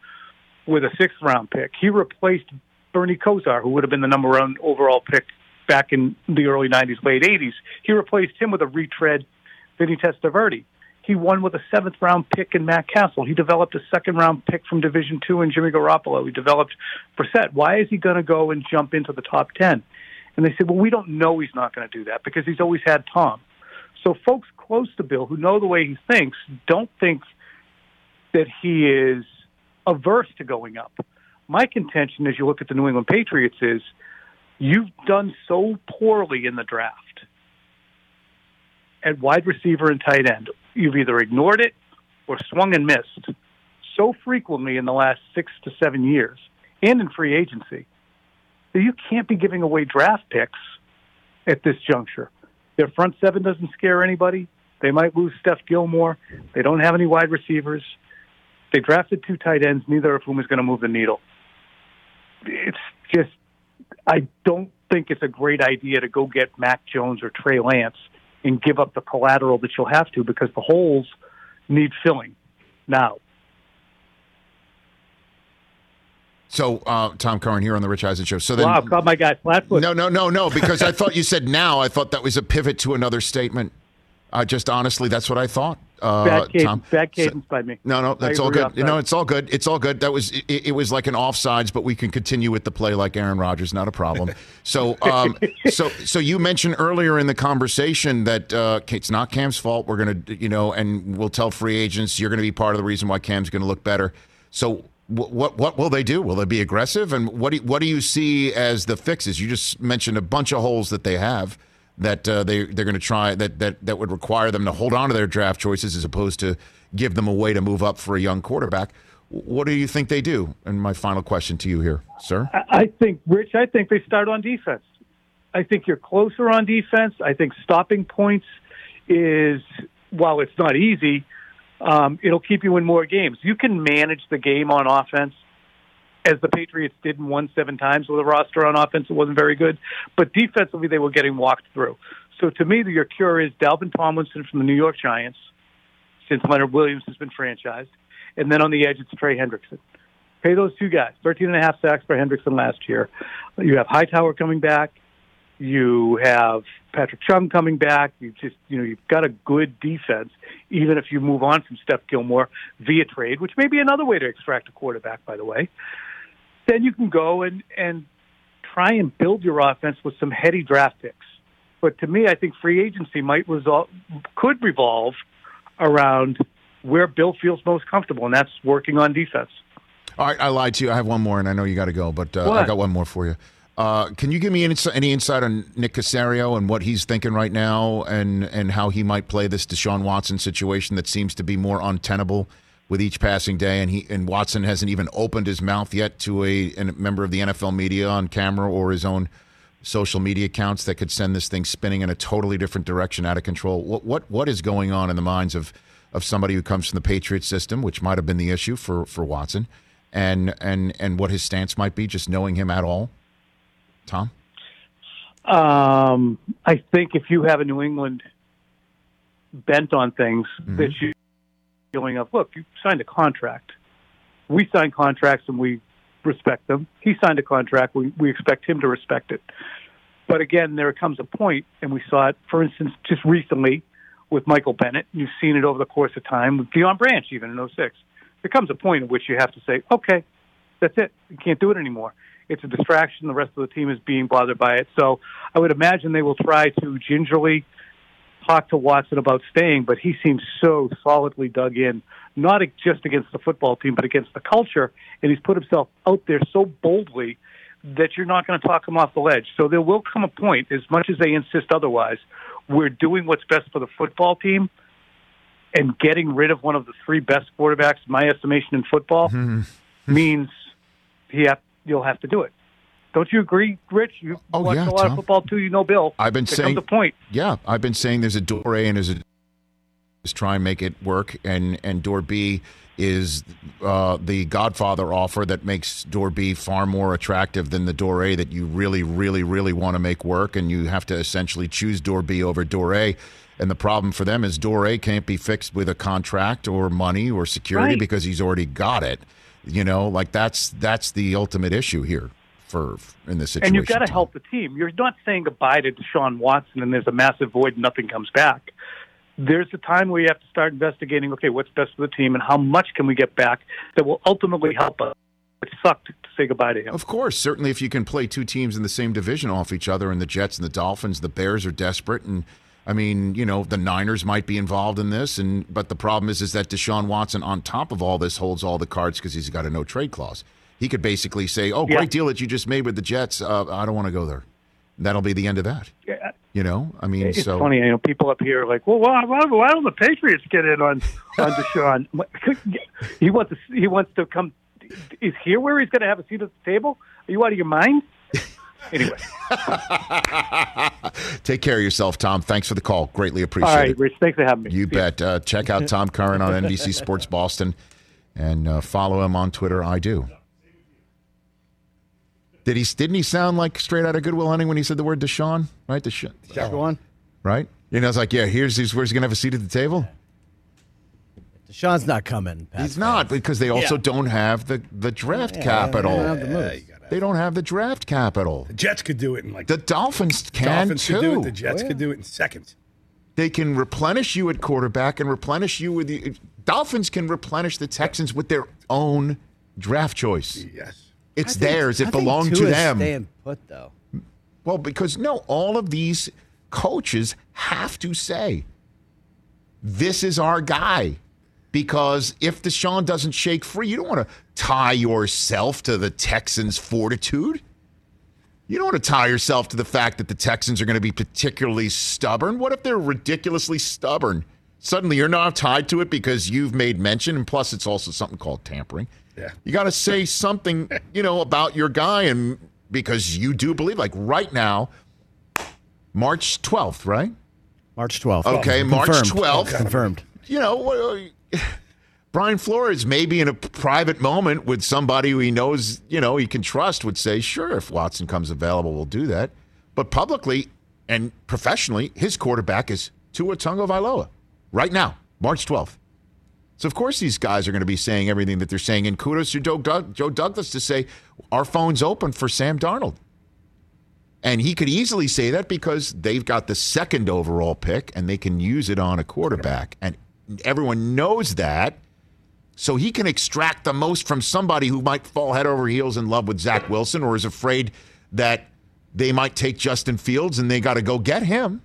[SPEAKER 16] with a sixth round pick. He replaced Bernie Kosar, who would have been the number one overall pick back in the early '90s, late '80s. He replaced him with a retread, Vinny Testaverde. He won with a seventh round pick in Matt Cassel. He developed a second round pick from Division Two in Jimmy Garoppolo. He developed Brissett. Why is he going to go and jump into the top ten? And they said, well, we don't know he's not going to do that because he's always had Tom. So folks close to Bill who know the way he thinks don't think that he is averse to going up. My contention as you look at the New England Patriots is you've done so poorly in the draft at wide receiver and tight end. You've either ignored it or swung and missed so frequently in the last six to seven years and in free agency that you can't be giving away draft picks at this juncture. Their front seven doesn't scare anybody. They might lose Steph Gilmore. They don't have any wide receivers. They drafted two tight ends, neither of whom is going to move the needle. It's just, I don't think it's a great idea to go get Mac Jones or Trey Lance and give up the collateral that you'll have to because the holes need filling now.
[SPEAKER 3] So, uh, Tom Curran here on the Rich Eisen Show. So then,
[SPEAKER 16] wow, caught my guy flat-footed.
[SPEAKER 3] No, no, no, no, because I thought you said now. I thought that was a pivot to another statement. Uh, just honestly, that's what I thought. Uh,
[SPEAKER 16] bad cadence,
[SPEAKER 3] Tom.
[SPEAKER 16] bad cadence by me.
[SPEAKER 3] No, no, that's all good. You know, it's all good. It's all good. That was it, it was like an offsides, but we can continue with the play like Aaron Rodgers, not a problem. So, um, so, so you mentioned earlier in the conversation that uh, it's not Cam's fault. We're gonna, you know, and we'll tell free agents you're going to be part of the reason why Cam's going to look better. So, what what will they do? Will they be aggressive? And what do you, what do you see as the fixes? You just mentioned a bunch of holes that they have that uh, they they're going to try that that that would require them to hold on to their draft choices as opposed to give them a way to move up for a young quarterback. What do you think they do? And my final question to you here, sir.
[SPEAKER 16] I think, Rich, I think they start on defense. I think you're closer on defense. I think stopping points is, while it's not easy, um, it'll keep you in more games. You can manage the game on offense, as the Patriots did and won seven times with a roster on offense. It wasn't very good, but defensively they were getting walked through. So to me, your cure is Dalvin Tomlinson from the New York Giants, since Leonard Williams has been franchised, and then on the edge it's Trey Hendrickson. Pay those two guys. 13 and a half sacks for Hendrickson last year. You have Hightower coming back. You have Patrick Chung coming back. You just, you know, you've got a good defense, even if you move on from Steph Gilmore via trade, which may be another way to extract a quarterback, by the way. Then you can go and, and try and build your offense with some heady draft picks. But to me, I think free agency might result, could revolve around where Bill feels most comfortable, and that's working on defense.
[SPEAKER 3] All right, I lied to you. I have one more, and I know you got to go, but uh, I got one more for you. Uh, can you give me any, any insight on Nick Caserio and what he's thinking right now, and and how he might play this Deshaun Watson situation that seems to be more untenable with each passing day, and he and Watson hasn't even opened his mouth yet to a, a member of the NFL media on camera or his own social media accounts that could send this thing spinning in a totally different direction, out of control. What what what is going on in the minds of of somebody who comes from the Patriot system, which might have been the issue for for Watson, and and and what his stance might be, just knowing him at all. Tom,
[SPEAKER 16] Um, I think if you have a New England bent on things, that you feeling of, look, you signed a contract. We sign contracts and we respect them. He signed a contract. We, we expect him to respect it. But again, there comes a point, and we saw it, for instance, just recently with Michael Bennett. You've seen it over the course of time with Deion Branch, even in 06. There comes a point at which you have to say, okay, that's it. You can't do it anymore. It's a distraction. The rest of the team is being bothered by it. So I would imagine they will try to gingerly talk to Watson about staying, but he seems so solidly dug in, not just against the football team, but against the culture. And he's put himself out there so boldly that you're not going to talk him off the ledge. So there will come a point, as much as they insist otherwise, we're doing what's best for the football team and getting rid of one of the three best quarterbacks, in my estimation, in football mm-hmm. means he have, you'll have to do it. Don't you agree, Rich? You
[SPEAKER 3] Oh,
[SPEAKER 16] watch
[SPEAKER 3] yeah,
[SPEAKER 16] a lot
[SPEAKER 3] Tom.
[SPEAKER 16] of football too. You know, Bill.
[SPEAKER 3] I've been saying
[SPEAKER 16] the point.
[SPEAKER 3] Yeah, I've been saying there's a door A and there's a just try and make it work, and and door B is uh, the Godfather offer that makes door B far more attractive than the door A that you really, really, really want to make work, and you have to essentially choose door B over door A. And the problem for them is door A can't be fixed with a contract or money or security
[SPEAKER 16] Right.
[SPEAKER 3] because he's already got it. You know, like that's that's the ultimate issue here for in this situation.
[SPEAKER 16] And you've got to help the team. You're not saying goodbye to Deshaun Watson and there's a massive void and nothing comes back. There's a time where you have to start investigating, okay, what's best for the team and how much can we get back that will ultimately help us. It sucked to say goodbye to him.
[SPEAKER 3] Of course, certainly if you can play two teams in the same division off each other, and the Jets and the Dolphins, the Bears are desperate, and I mean, you know, the Niners might be involved in this, and but the problem is, is that Deshaun Watson, on top of all this, holds all the cards because he's got a no trade clause. He could basically say, "Oh, great
[SPEAKER 16] Yeah.
[SPEAKER 3] deal that you just made with the Jets. Uh, I don't want to go there." That'll be the end of that.
[SPEAKER 16] Yeah.
[SPEAKER 3] You know, I mean,
[SPEAKER 16] It's
[SPEAKER 3] so
[SPEAKER 16] funny, you know, people up here are like, well, why, why, why don't the Patriots get in on on Deshaun? [LAUGHS] he wants to he wants to come. Is here where he's going to have a seat at the table? Are you out of your mind? Anyway, [LAUGHS]
[SPEAKER 3] Take care of yourself, Tom. Thanks for the call. Greatly appreciate
[SPEAKER 16] all right,
[SPEAKER 3] it.
[SPEAKER 16] Rich, thanks for having me.
[SPEAKER 3] You bet. Uh, check out Tom Curran on NBC [LAUGHS] Sports Boston and uh, follow him on Twitter. I do. Did he? Didn't he sound like straight out of Good Will Hunting when he said the word Deshaun? Right, Deshaun.
[SPEAKER 4] Go on.
[SPEAKER 3] Right. You know, it's like, yeah, here's he's, where's he gonna have a seat at the table?
[SPEAKER 4] Deshaun's not coming. Pats
[SPEAKER 3] He's not because they also
[SPEAKER 4] Yeah.
[SPEAKER 3] don't have the the draft
[SPEAKER 4] Yeah,
[SPEAKER 3] capital.
[SPEAKER 4] they don't have the moves.
[SPEAKER 3] They don't have the draft capital.
[SPEAKER 12] The Jets could do it in like
[SPEAKER 3] The Dolphins can
[SPEAKER 12] Dolphins
[SPEAKER 3] too.
[SPEAKER 12] could do it. The Jets
[SPEAKER 4] Oh, yeah.
[SPEAKER 12] could do it in seconds.
[SPEAKER 3] They can replenish you at quarterback and replenish you with the Dolphins can replenish the Texans with their own draft choice.
[SPEAKER 12] Yes.
[SPEAKER 3] It's
[SPEAKER 4] think-
[SPEAKER 3] theirs. It
[SPEAKER 4] think
[SPEAKER 3] belonged to
[SPEAKER 4] Tua's
[SPEAKER 3] them.
[SPEAKER 4] Staying put though.
[SPEAKER 3] Well, because no, all of these coaches have to say, this is our guy. Because if Deshaun doesn't shake free, you don't want to tie yourself to the Texans' fortitude. You don't want to tie yourself to the fact that the Texans are going to be particularly stubborn. What if they're ridiculously stubborn? Suddenly you're not tied to it because you've made mention, and plus it's also something called tampering.
[SPEAKER 12] Yeah.
[SPEAKER 3] You got to say something, you know, about your guy, and because you do believe, like right now, March 12th, right?
[SPEAKER 4] March 12th.
[SPEAKER 3] Okay, March 12th.
[SPEAKER 4] Confirmed.
[SPEAKER 3] You know, uh, Brian Flores, maybe in a private moment with somebody who he knows, you know, he can trust, would say, sure, if Watson comes available, we'll do that. But publicly and professionally, his quarterback is Tua Tagovailoa right now, March 12th. So, of course, these guys are going to be saying everything that they're saying. And kudos to Joe, Doug- Joe Douglas to say, our phone's open for Sam Darnold. And he could easily say that because they've got the second overall pick and they can use it on a quarterback. And everyone knows that. So he can extract the most from somebody who might fall head over heels in love with Zach Wilson or is afraid that they might take Justin Fields and they got to go get him.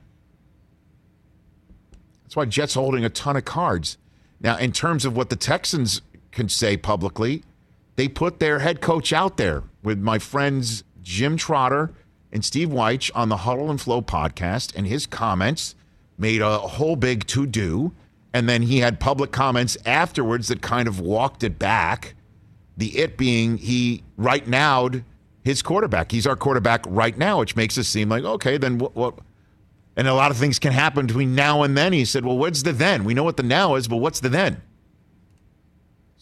[SPEAKER 3] That's why Jets holding a ton of cards. Now, in terms of what the Texans can say publicly, they put their head coach out there with my friends Jim Trotter and Steve Wyche on the Huddle and Flow podcast, and his comments made a whole big to do. And then he had public comments afterwards that kind of walked it back. The it being he right nowed his quarterback. He's our quarterback right now, which makes us seem like, okay, then what? what and a lot of things can happen between now and then. He said, well, what's the then? We know what the now is, but what's the then?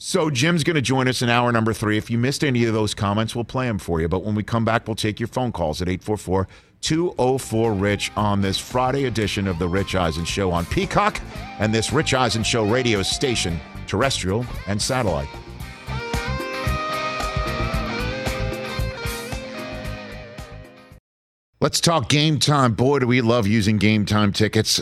[SPEAKER 3] So Jim's going to join us in hour number three. If you missed any of those comments, we'll play them for you. But when we come back, we'll take your phone calls at 844 204 Rich on this Friday edition of The Rich Eisen Show on Peacock and this Rich Eisen Show radio station, terrestrial and satellite. Let's talk game time. Boy, do we love using game time tickets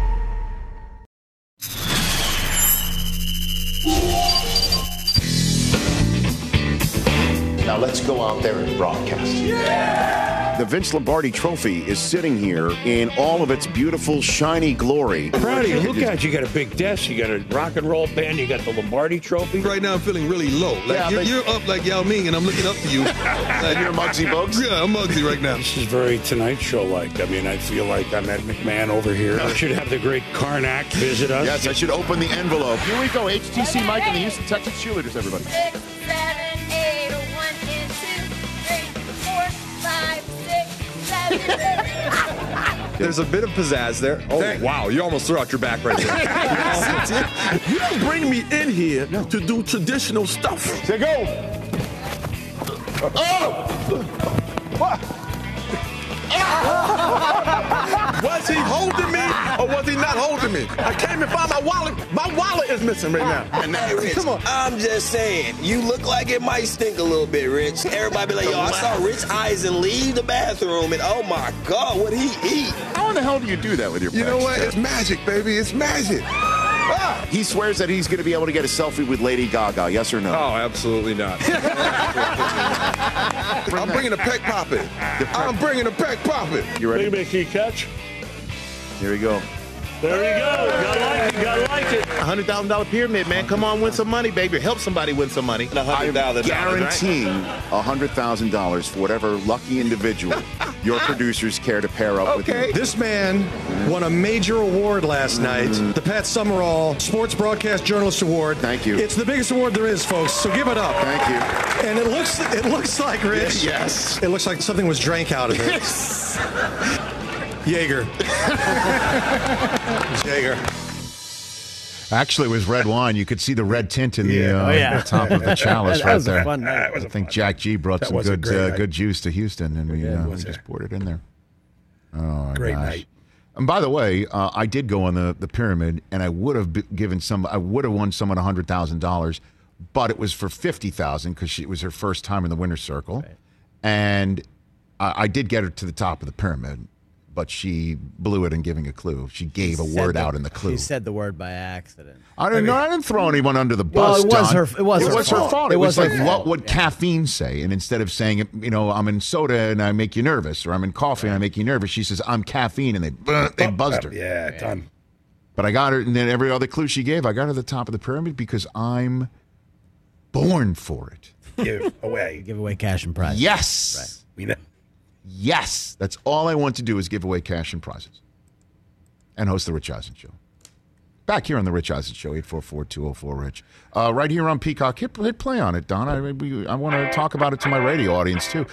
[SPEAKER 3] Let's go out there and broadcast. Yeah! The Vince Lombardi Trophy is sitting here in all of its beautiful, shiny glory.
[SPEAKER 17] Proud of you. Look at you. You got a big desk. You got a rock and roll band. You got the Lombardi Trophy.
[SPEAKER 18] Right now, I'm feeling really low. Like
[SPEAKER 17] Yeah,
[SPEAKER 18] you're, you're up like Yao Ming, and I'm looking up to you. [LAUGHS] like,
[SPEAKER 3] you're Muggsy Bogues?
[SPEAKER 18] Yeah, I'm Muggsy right now.
[SPEAKER 17] This is very Tonight Show like. I mean, I feel like I'm Ed McMahon over here. I should have the great Carnac visit us.
[SPEAKER 3] Yes, I should open the envelope. Here we go. HTC Mike and the Houston Texas cheerleaders, everybody.
[SPEAKER 19] There's a bit of pizzazz there. Oh, wow. You almost threw out your back right there.
[SPEAKER 18] you don't bring me in here to do traditional stuff.
[SPEAKER 3] Say go. Oh! [LAUGHS]
[SPEAKER 18] was he holding me or was he not holding me? I came and found my wallet. My wallet is missing right now.
[SPEAKER 20] Hey, Rich, I'm just saying, you look like it might stink a little bit, Rich. Everybody be like, yo, I saw Rich Eisen leave the bathroom, and oh my God, what he eat?
[SPEAKER 3] How in the hell do you do that with your
[SPEAKER 18] You know what?
[SPEAKER 3] Jeff?
[SPEAKER 18] It's magic, baby. It's magic.
[SPEAKER 3] He swears that he's going to be able to get a selfie with Lady Gaga. Yes or no?
[SPEAKER 19] Oh, absolutely not. [LAUGHS]
[SPEAKER 18] I'm bringing a peck poppet. I'm bringing a peck poppet.
[SPEAKER 3] You ready?
[SPEAKER 17] Big key catch.
[SPEAKER 3] Here we go.
[SPEAKER 17] There you go. Gotta like it. Gotta like it.
[SPEAKER 21] A hundred thousand dollar pyramid, man. Come on, win some money, baby. Help somebody win some money.
[SPEAKER 3] I'm guaranteeing $100,000 for whatever lucky individual your [LAUGHS] producers care to pair up with you.
[SPEAKER 7] This man won a major award last night, the Pat Summerall Sports Broadcast Journalist Award.
[SPEAKER 3] Thank you.
[SPEAKER 7] It's the biggest award there is, folks. So give it up.
[SPEAKER 3] Thank you.
[SPEAKER 7] And it looks it looks like Rich.
[SPEAKER 3] Yes.
[SPEAKER 7] It looks like something was drank out of it. [LAUGHS] [LAUGHS] Jaeger. [LAUGHS] Jaeger.
[SPEAKER 3] Actually, it was red wine. You could see the red tint in the,
[SPEAKER 7] Yeah.
[SPEAKER 3] uh,
[SPEAKER 7] Oh, yeah.
[SPEAKER 3] the top of the [LAUGHS] chalice
[SPEAKER 4] That
[SPEAKER 3] right
[SPEAKER 4] was a
[SPEAKER 3] there.
[SPEAKER 4] fun night.
[SPEAKER 3] I think Jack G brought
[SPEAKER 17] That
[SPEAKER 3] some good uh, good juice to Houston, and we, uh, we just
[SPEAKER 17] it?
[SPEAKER 3] poured it in there. Oh, my
[SPEAKER 17] Great
[SPEAKER 3] gosh.
[SPEAKER 17] night.
[SPEAKER 3] And by the way, uh, I did go on the, the pyramid, and I would have given some. I would have won someone hundred thousand dollars, but it was for fifty thousand because it was her first time in the winner's circle, and I, I did get her to the top of the pyramid, but she blew it in giving a clue. She gave a word
[SPEAKER 4] the-
[SPEAKER 3] out in the clue.
[SPEAKER 4] She said the word by accident.
[SPEAKER 3] I didn't know. I didn't throw anyone under the
[SPEAKER 4] Well,
[SPEAKER 3] bus.
[SPEAKER 4] it was
[SPEAKER 3] Don.
[SPEAKER 4] her- it was her fault.
[SPEAKER 3] fault. It,
[SPEAKER 4] It
[SPEAKER 3] was,
[SPEAKER 4] was her
[SPEAKER 3] like, what
[SPEAKER 4] fault.
[SPEAKER 3] would caffeine say? And instead of saying, you know, I'm in soda and I make you nervous, or I'm in coffee and I make you nervous, she says, I'm caffeine, and they [LAUGHS] they buzzed her.
[SPEAKER 17] Yeah, done.
[SPEAKER 3] But I got her, and then every other clue she gave, I got her to the top of the pyramid because I'm born for it.
[SPEAKER 17] Give away. [LAUGHS]
[SPEAKER 4] Give away cash and prize.
[SPEAKER 3] Yes. right.
[SPEAKER 17] We know.
[SPEAKER 3] Yes. That's all I want to do is give away cash and prizes and host the Rich Eisen Show. Back here on the Rich Eisen Show, 844-204-RICH. Uh, right here on Peacock. Hit, hit play on it, Don. I, I want to talk about it to my radio audience, too.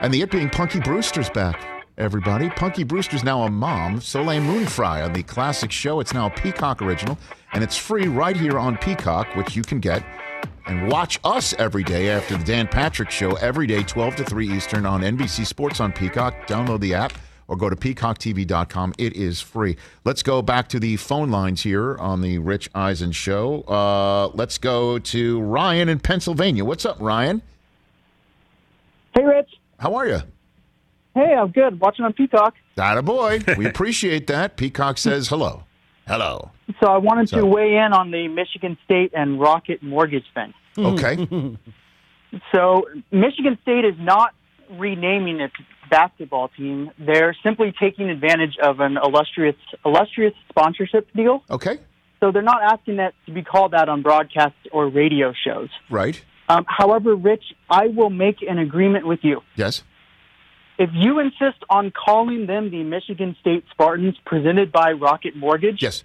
[SPEAKER 3] And the it being Punky Brewster's back, everybody. Punky Brewster's now a mom. Soleil Moon Frye on the classic show. It's now a Peacock original, and it's free right here on Peacock, which you can get and watch us every day after the Dan Patrick Show every day, 12 to 3 Eastern on NBC Sports on Peacock. Download the app or go to peacocktv.com. It is free. Let's go back to the phone lines here on the Rich Eisen Show. Uh, let's go to Ryan in Pennsylvania. What's up, Ryan?
[SPEAKER 22] Hey, Rich.
[SPEAKER 3] How are you?
[SPEAKER 22] Hey, I'm good. Watching on Peacock.
[SPEAKER 3] That a boy. We appreciate that. Peacock says hello. Hello.
[SPEAKER 22] So I wanted
[SPEAKER 3] So-
[SPEAKER 22] to weigh in on the Michigan State and Rocket mortgage thing.
[SPEAKER 3] Okay. [LAUGHS]
[SPEAKER 22] So Michigan State is not renaming its basketball team. They're simply taking advantage of an illustrious illustrious sponsorship deal.
[SPEAKER 3] Okay.
[SPEAKER 22] So they're not asking that to be called out on broadcast or radio shows.
[SPEAKER 3] Right.
[SPEAKER 22] Um, however, Rich, I will make an agreement with you.
[SPEAKER 3] Yes.
[SPEAKER 22] If you insist on calling them the Michigan State Spartans presented by Rocket Mortgage,
[SPEAKER 3] yes.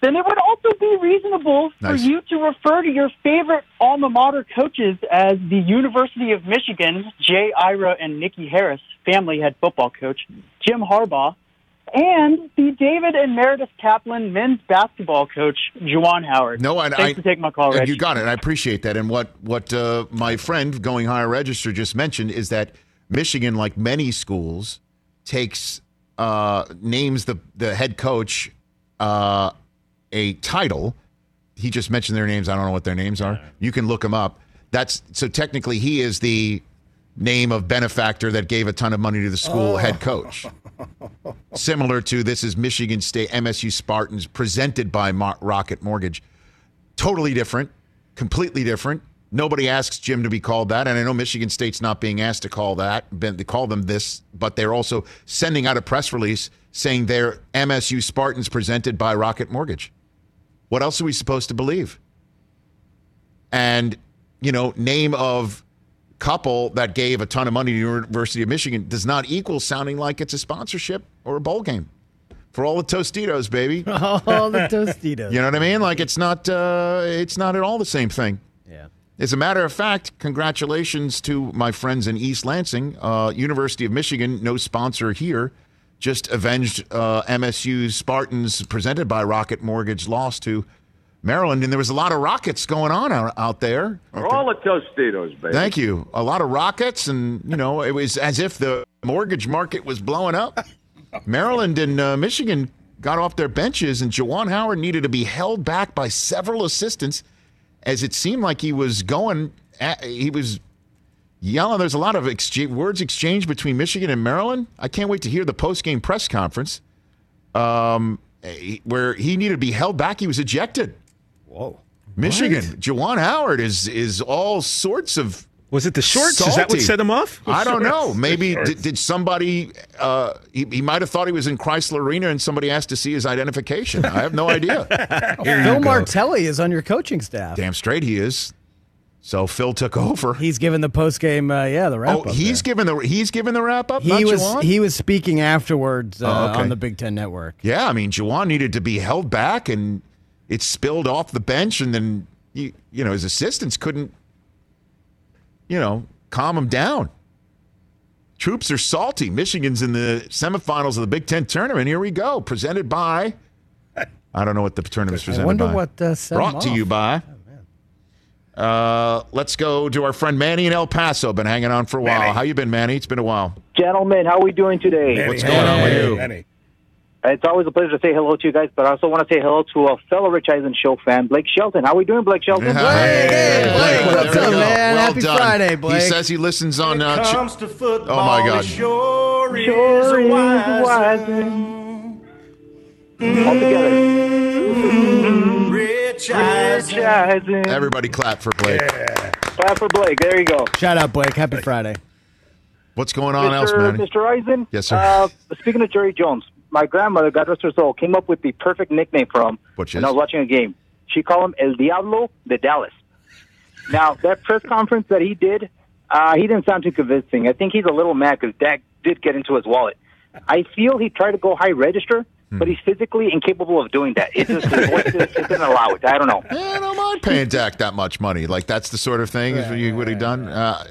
[SPEAKER 22] then it would also be reasonable
[SPEAKER 3] Nice.
[SPEAKER 22] for you to refer to your favorite alma mater coaches as the University of Michigan, Jay Ira and Nicki Harris, family head football coach, Jim Harbaugh, and the David and Meredith Kaplan men's basketball coach, Juwan Howard.
[SPEAKER 3] No, I,
[SPEAKER 22] Thanks
[SPEAKER 3] I
[SPEAKER 22] for taking my call, Rich.
[SPEAKER 3] You got it. I appreciate that. And what what uh, my friend going higher register just mentioned is that Michigan, like many schools, takes uh, names the the head coach uh, a title. He just mentioned their names. I don't know what their names are. You can look them up. That's so technically he is the name of benefactor that gave a ton of money to the school
[SPEAKER 12] Oh.
[SPEAKER 3] head coach. Similar to this is Michigan State MSU Spartans presented by Rocket Mortgage. Totally different, completely different. Nobody asks Jim to be called that, and I know Michigan State's not being asked to call that, been- to call them this, but they're also sending out a press release saying they're MSU Spartans presented by Rocket Mortgage. What else are we supposed to believe? And you know, name of couple that gave a ton of money to University of Michigan does not equal sounding like it's a sponsorship or a bowl game for all the Tostitos, baby. [LAUGHS]
[SPEAKER 4] All the [LAUGHS] Tostitos.
[SPEAKER 3] You know what I mean? Like it's not uh, it's not at all the same thing. As a matter of fact, congratulations to my friends in East Lansing, uh, University of Michigan, no sponsor here, just avenged uh, MSU's Spartans presented by Rocket Mortgage loss to Maryland, and there was a lot of rockets going on out, out there.
[SPEAKER 23] All the Tostitos, baby.
[SPEAKER 3] Thank you. A lot of rockets, and you know, it was as if the mortgage market was blowing up. [LAUGHS] Maryland and uh, Michigan got off their benches, and Juwan Howard needed to be held back by several assistants, as it seemed like he was going. At, he was yelling. There's a lot of exchange, words exchanged between Michigan and Maryland. I can't wait to hear the post game press conference, um, eh, where he needed to be held back. He was ejected.
[SPEAKER 12] Whoa.
[SPEAKER 3] Michigan, Juwan Howard is is all sorts of.
[SPEAKER 21] Was it the shorts? Is that what set him off?
[SPEAKER 3] I don't know. Maybe did, did somebody? Uh, he, he might have thought he was in Crisler Arena, and somebody asked to see his identification. I have no [LAUGHS] idea.
[SPEAKER 4] Phil Martelli is on your coaching staff.
[SPEAKER 3] Damn straight he is. So Phil took over.
[SPEAKER 4] He's given the post game, uh, yeah, the wrap
[SPEAKER 3] Oh,
[SPEAKER 4] up.
[SPEAKER 3] he's given the he's given the wrap up.
[SPEAKER 4] he
[SPEAKER 3] not
[SPEAKER 4] was
[SPEAKER 3] Juwan?
[SPEAKER 4] he was speaking afterwards uh,
[SPEAKER 3] Oh, okay.
[SPEAKER 4] on the Big Ten Network.
[SPEAKER 3] Yeah, I mean, Juwan needed to be held back, and it spilled off the bench, and then you, you know his assistants couldn't, you know, calm them down. Troops are salty. Michigan's in the semifinals of the Big Ten tournament. Here we go, presented by. I don't know what the tournament's presented
[SPEAKER 4] wonder
[SPEAKER 3] by.
[SPEAKER 4] what, uh, set
[SPEAKER 3] brought to
[SPEAKER 4] off.
[SPEAKER 3] you by. Uh, let's go to our friend Manny in El Paso. Been hanging on for a while. How you been, Manny? It's been a while.
[SPEAKER 24] Gentlemen, how are we doing today?
[SPEAKER 3] What's going on with you?
[SPEAKER 24] It's always a pleasure to say hello to you guys, but I also want to say hello to a fellow Rich Eisen show fan, Blake Shelton. How are we doing, Blake Shelton?
[SPEAKER 3] Blake, there
[SPEAKER 4] what's up, man?
[SPEAKER 3] Well
[SPEAKER 4] Happy
[SPEAKER 3] done.
[SPEAKER 4] Friday, Blake.
[SPEAKER 3] He says he listens on. Uh, Ch-
[SPEAKER 25] comes to football,
[SPEAKER 3] oh my God!
[SPEAKER 25] Sure,
[SPEAKER 24] Sure
[SPEAKER 25] is
[SPEAKER 24] is
[SPEAKER 25] a
[SPEAKER 24] Wiseman. All together.
[SPEAKER 25] Rich
[SPEAKER 24] Rich Eisen.
[SPEAKER 3] Everybody clap for Blake.
[SPEAKER 24] Clap for Blake. There you go.
[SPEAKER 4] Shout out, Blake. Happy Friday.
[SPEAKER 3] What's going on else,
[SPEAKER 24] Mr.
[SPEAKER 3] Manny?
[SPEAKER 24] Mr. Eisen?
[SPEAKER 3] Yes, sir.
[SPEAKER 24] Uh, speaking of Jerry Jones, my grandmother, God rest her soul, came up with the perfect nickname for him
[SPEAKER 3] Which
[SPEAKER 24] when
[SPEAKER 3] is?
[SPEAKER 24] I was watching a game. She called him El Diablo de Dallas. Now, that press conference that he did, uh, he didn't sound too convincing. I think he's a little mad because Dak did get into his wallet. I feel he tried to go high register,
[SPEAKER 3] Hmm.
[SPEAKER 24] but he's physically incapable of doing that. It just his voice just- it didn't allow it. I don't know.
[SPEAKER 3] I don't mind paying Dak that much money. Like that's the sort of thing you would have done. Uh,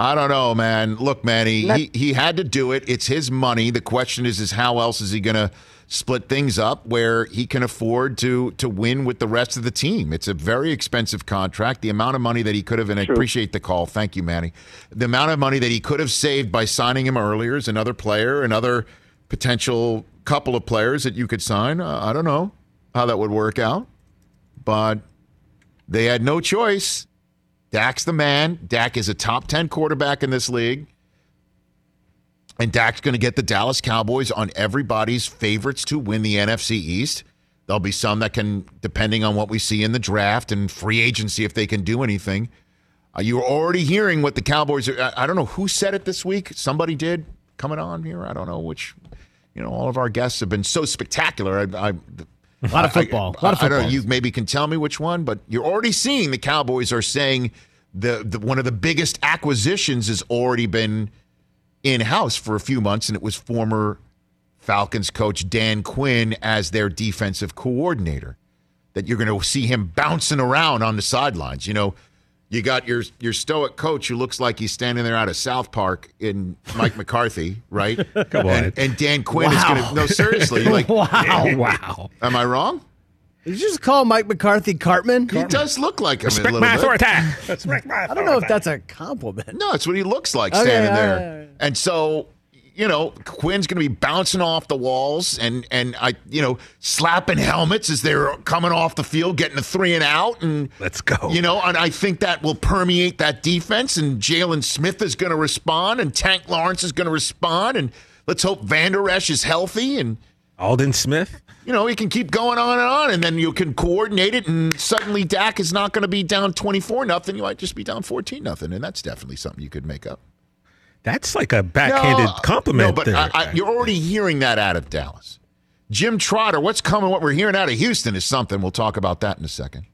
[SPEAKER 3] I don't know, man. Look, Manny, he, he had to do it. It's his money. The question is, is how else is he going to split things up where he can afford to to win with the rest of the team? It's a very expensive contract. The amount of money that he could have, and I appreciate the call. Thank you, Manny. The amount of money that he could have saved by signing him earlier is another player, another potential couple of players that you could sign. Uh, I don't know how that would work out, but they had no choice. Dak's the man. Dak is a top 10 quarterback in this league. And Dak's going to get the Dallas Cowboys on everybody's favorites to win the NFC East. There'll be some that can, depending on what we see in the draft and free agency, if they can do anything. Uh, you're already hearing what the Cowboys are. I, I don't know who said it this week. Somebody did coming on here. I don't know which. You know, all of our guests have been so spectacular. I, I,
[SPEAKER 4] A lot of football. A lot of
[SPEAKER 3] I, I don't know.
[SPEAKER 4] football.
[SPEAKER 3] You maybe can tell me which one, but you're already seeing the Cowboys are saying the, the one of the biggest acquisitions has already been in house for a few months, and it was former Falcons coach Dan Quinn as their defensive coordinator. That you're going to see him bouncing around on the sidelines. You know, you got your your stoic coach who looks like he's standing there out of South Park in Mike [LAUGHS] McCarthy, right?
[SPEAKER 21] Come on.
[SPEAKER 3] And, and Dan Quinn is going to no seriously, [LAUGHS] like
[SPEAKER 4] wow, [LAUGHS] wow.
[SPEAKER 3] Am I wrong?
[SPEAKER 4] Did you just call Mike McCarthy Cartman?
[SPEAKER 3] He does look like him
[SPEAKER 4] Respect
[SPEAKER 3] a little
[SPEAKER 4] my
[SPEAKER 3] bit.
[SPEAKER 4] authority.
[SPEAKER 12] Respect my
[SPEAKER 4] I don't know if that's a compliment.
[SPEAKER 3] No, it's what he looks like
[SPEAKER 4] Okay,
[SPEAKER 3] standing
[SPEAKER 4] all
[SPEAKER 3] there.
[SPEAKER 4] right, all right.
[SPEAKER 3] And so, you know, Quinn's going to be bouncing off the walls and and I, you know, slapping helmets as they're coming off the field, getting a three and out, and
[SPEAKER 25] let's go.
[SPEAKER 3] You know, and I think that will permeate that defense. And Jaylon Smith is going to respond, and Tank Lawrence is going to respond, and let's hope Vander Esch is healthy and.
[SPEAKER 25] Aldon Smith.
[SPEAKER 3] You know, he can keep going on and on, and then you can coordinate it, and suddenly Dak is not going to be down twenty four nothing. You might just be down fourteen nothing, and that's definitely something you could make up.
[SPEAKER 25] That's like a backhanded
[SPEAKER 3] No,
[SPEAKER 25] compliment
[SPEAKER 3] No, but. I, I, you're already hearing that out of Dallas. Jim Trotter, what's coming? What we're hearing out of Houston is something. We'll talk about that in a second.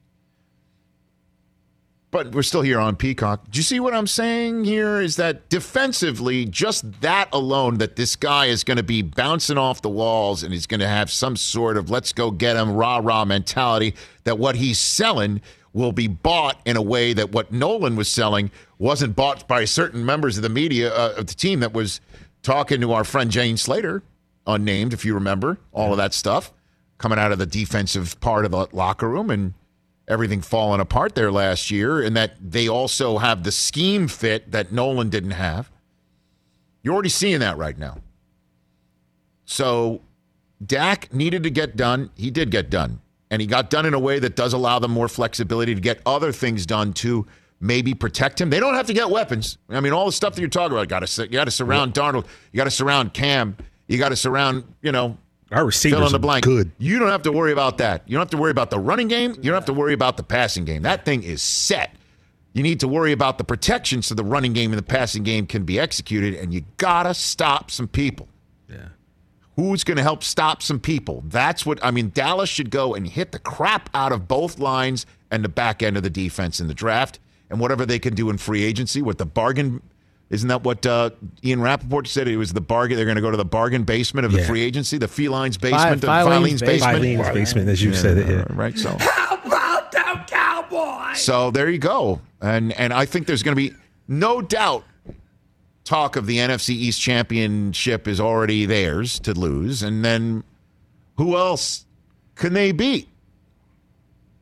[SPEAKER 3] But we're still here on Peacock. Do you see what I'm saying here? Is that defensively, just that alone, that this guy is going to be bouncing off the walls and he's going to have some sort of let's go get him rah rah mentality, that what he's selling will be bought in a way that what Nolan was selling wasn't bought by certain members of the media, uh, of the team that was talking to our friend Jane Slater, unnamed, if you remember, all of that stuff coming out of the defensive part of the locker room and everything falling apart there last year, and that they also have the scheme fit that Nolan didn't have. You're already seeing that right now. So Dak needed to get done. He did get done. And he got done in a way that does allow them more flexibility to get other things done to maybe protect him. They don't have to get weapons. I mean, all the stuff that you're talking about, got to you got to surround Darnold, you got to surround Cam, you got to surround, you know,
[SPEAKER 25] our receivers
[SPEAKER 3] fill in the blank.
[SPEAKER 25] good.
[SPEAKER 3] You don't have to worry about that. You don't have to worry about the running game. You don't have to worry about the passing game. That thing is set. You need to worry about the protection so the running game and the passing game can be executed, and you gotta stop some people.
[SPEAKER 25] Yeah.
[SPEAKER 3] Who's going to help stop some people? That's what I mean. Dallas should go and hit the crap out of both lines and the back end of the defense in the draft, and whatever they can do in free agency with the bargain. Isn't that what uh, Ian Rapoport said? It was the bargain. They're going to go to the bargain basement of the
[SPEAKER 25] Yeah.
[SPEAKER 3] free agency, the felines basement, the
[SPEAKER 4] Filene's
[SPEAKER 3] Filene's basement.
[SPEAKER 25] Filene's basement, as you said it, yeah.
[SPEAKER 3] Right. So. How about them cowboys? So there you go. And and I think there's going to be no doubt talk of the NFC East championship is already theirs to lose and then who else can they beat?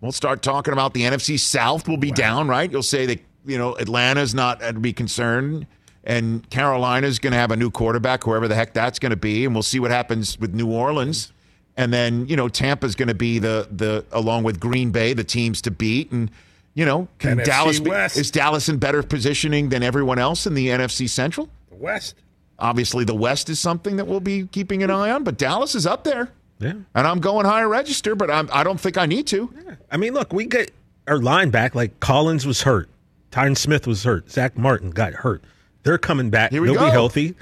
[SPEAKER 3] We'll start talking about the NFC South will be down, right? You'll say that, you know, Atlanta's not uh, to be concerned and Carolina's going to have a new quarterback, whoever the heck that's going to be, and we'll see what happens with New Orleans. And then, you know, Tampa's going to be the the along with Green Bay, the teams to beat and you know, can
[SPEAKER 12] NFC
[SPEAKER 3] Dallas be,
[SPEAKER 12] West.
[SPEAKER 3] is Dallas in better positioning than everyone else in the NFC Central?
[SPEAKER 12] The West.
[SPEAKER 3] Obviously, the West is something that we'll be keeping an eye on, but Dallas is up there.
[SPEAKER 25] Yeah.
[SPEAKER 3] And I'm going higher register, but I'm, I don't think I need to.
[SPEAKER 25] I mean, look, we get our line back. Like Collins was hurt, Tyron Smith was hurt, Zack Martin got hurt. They're coming back.
[SPEAKER 3] Here we
[SPEAKER 25] They'll
[SPEAKER 3] go.
[SPEAKER 25] be healthy.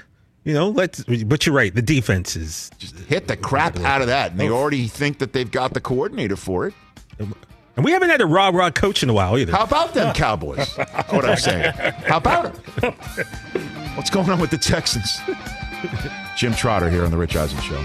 [SPEAKER 25] You know, let's. But you're right. The defense is
[SPEAKER 3] Just hit the crap out of that. And they oh. already think that they've got the coordinator for it.
[SPEAKER 25] Um, And we haven't had a raw raw coach in a while either.
[SPEAKER 3] How about them Cowboys? [LAUGHS] What I'm saying. How about them? [LAUGHS] What's going on with the Texans? Jim Trotter here on The Rich Eisen Show.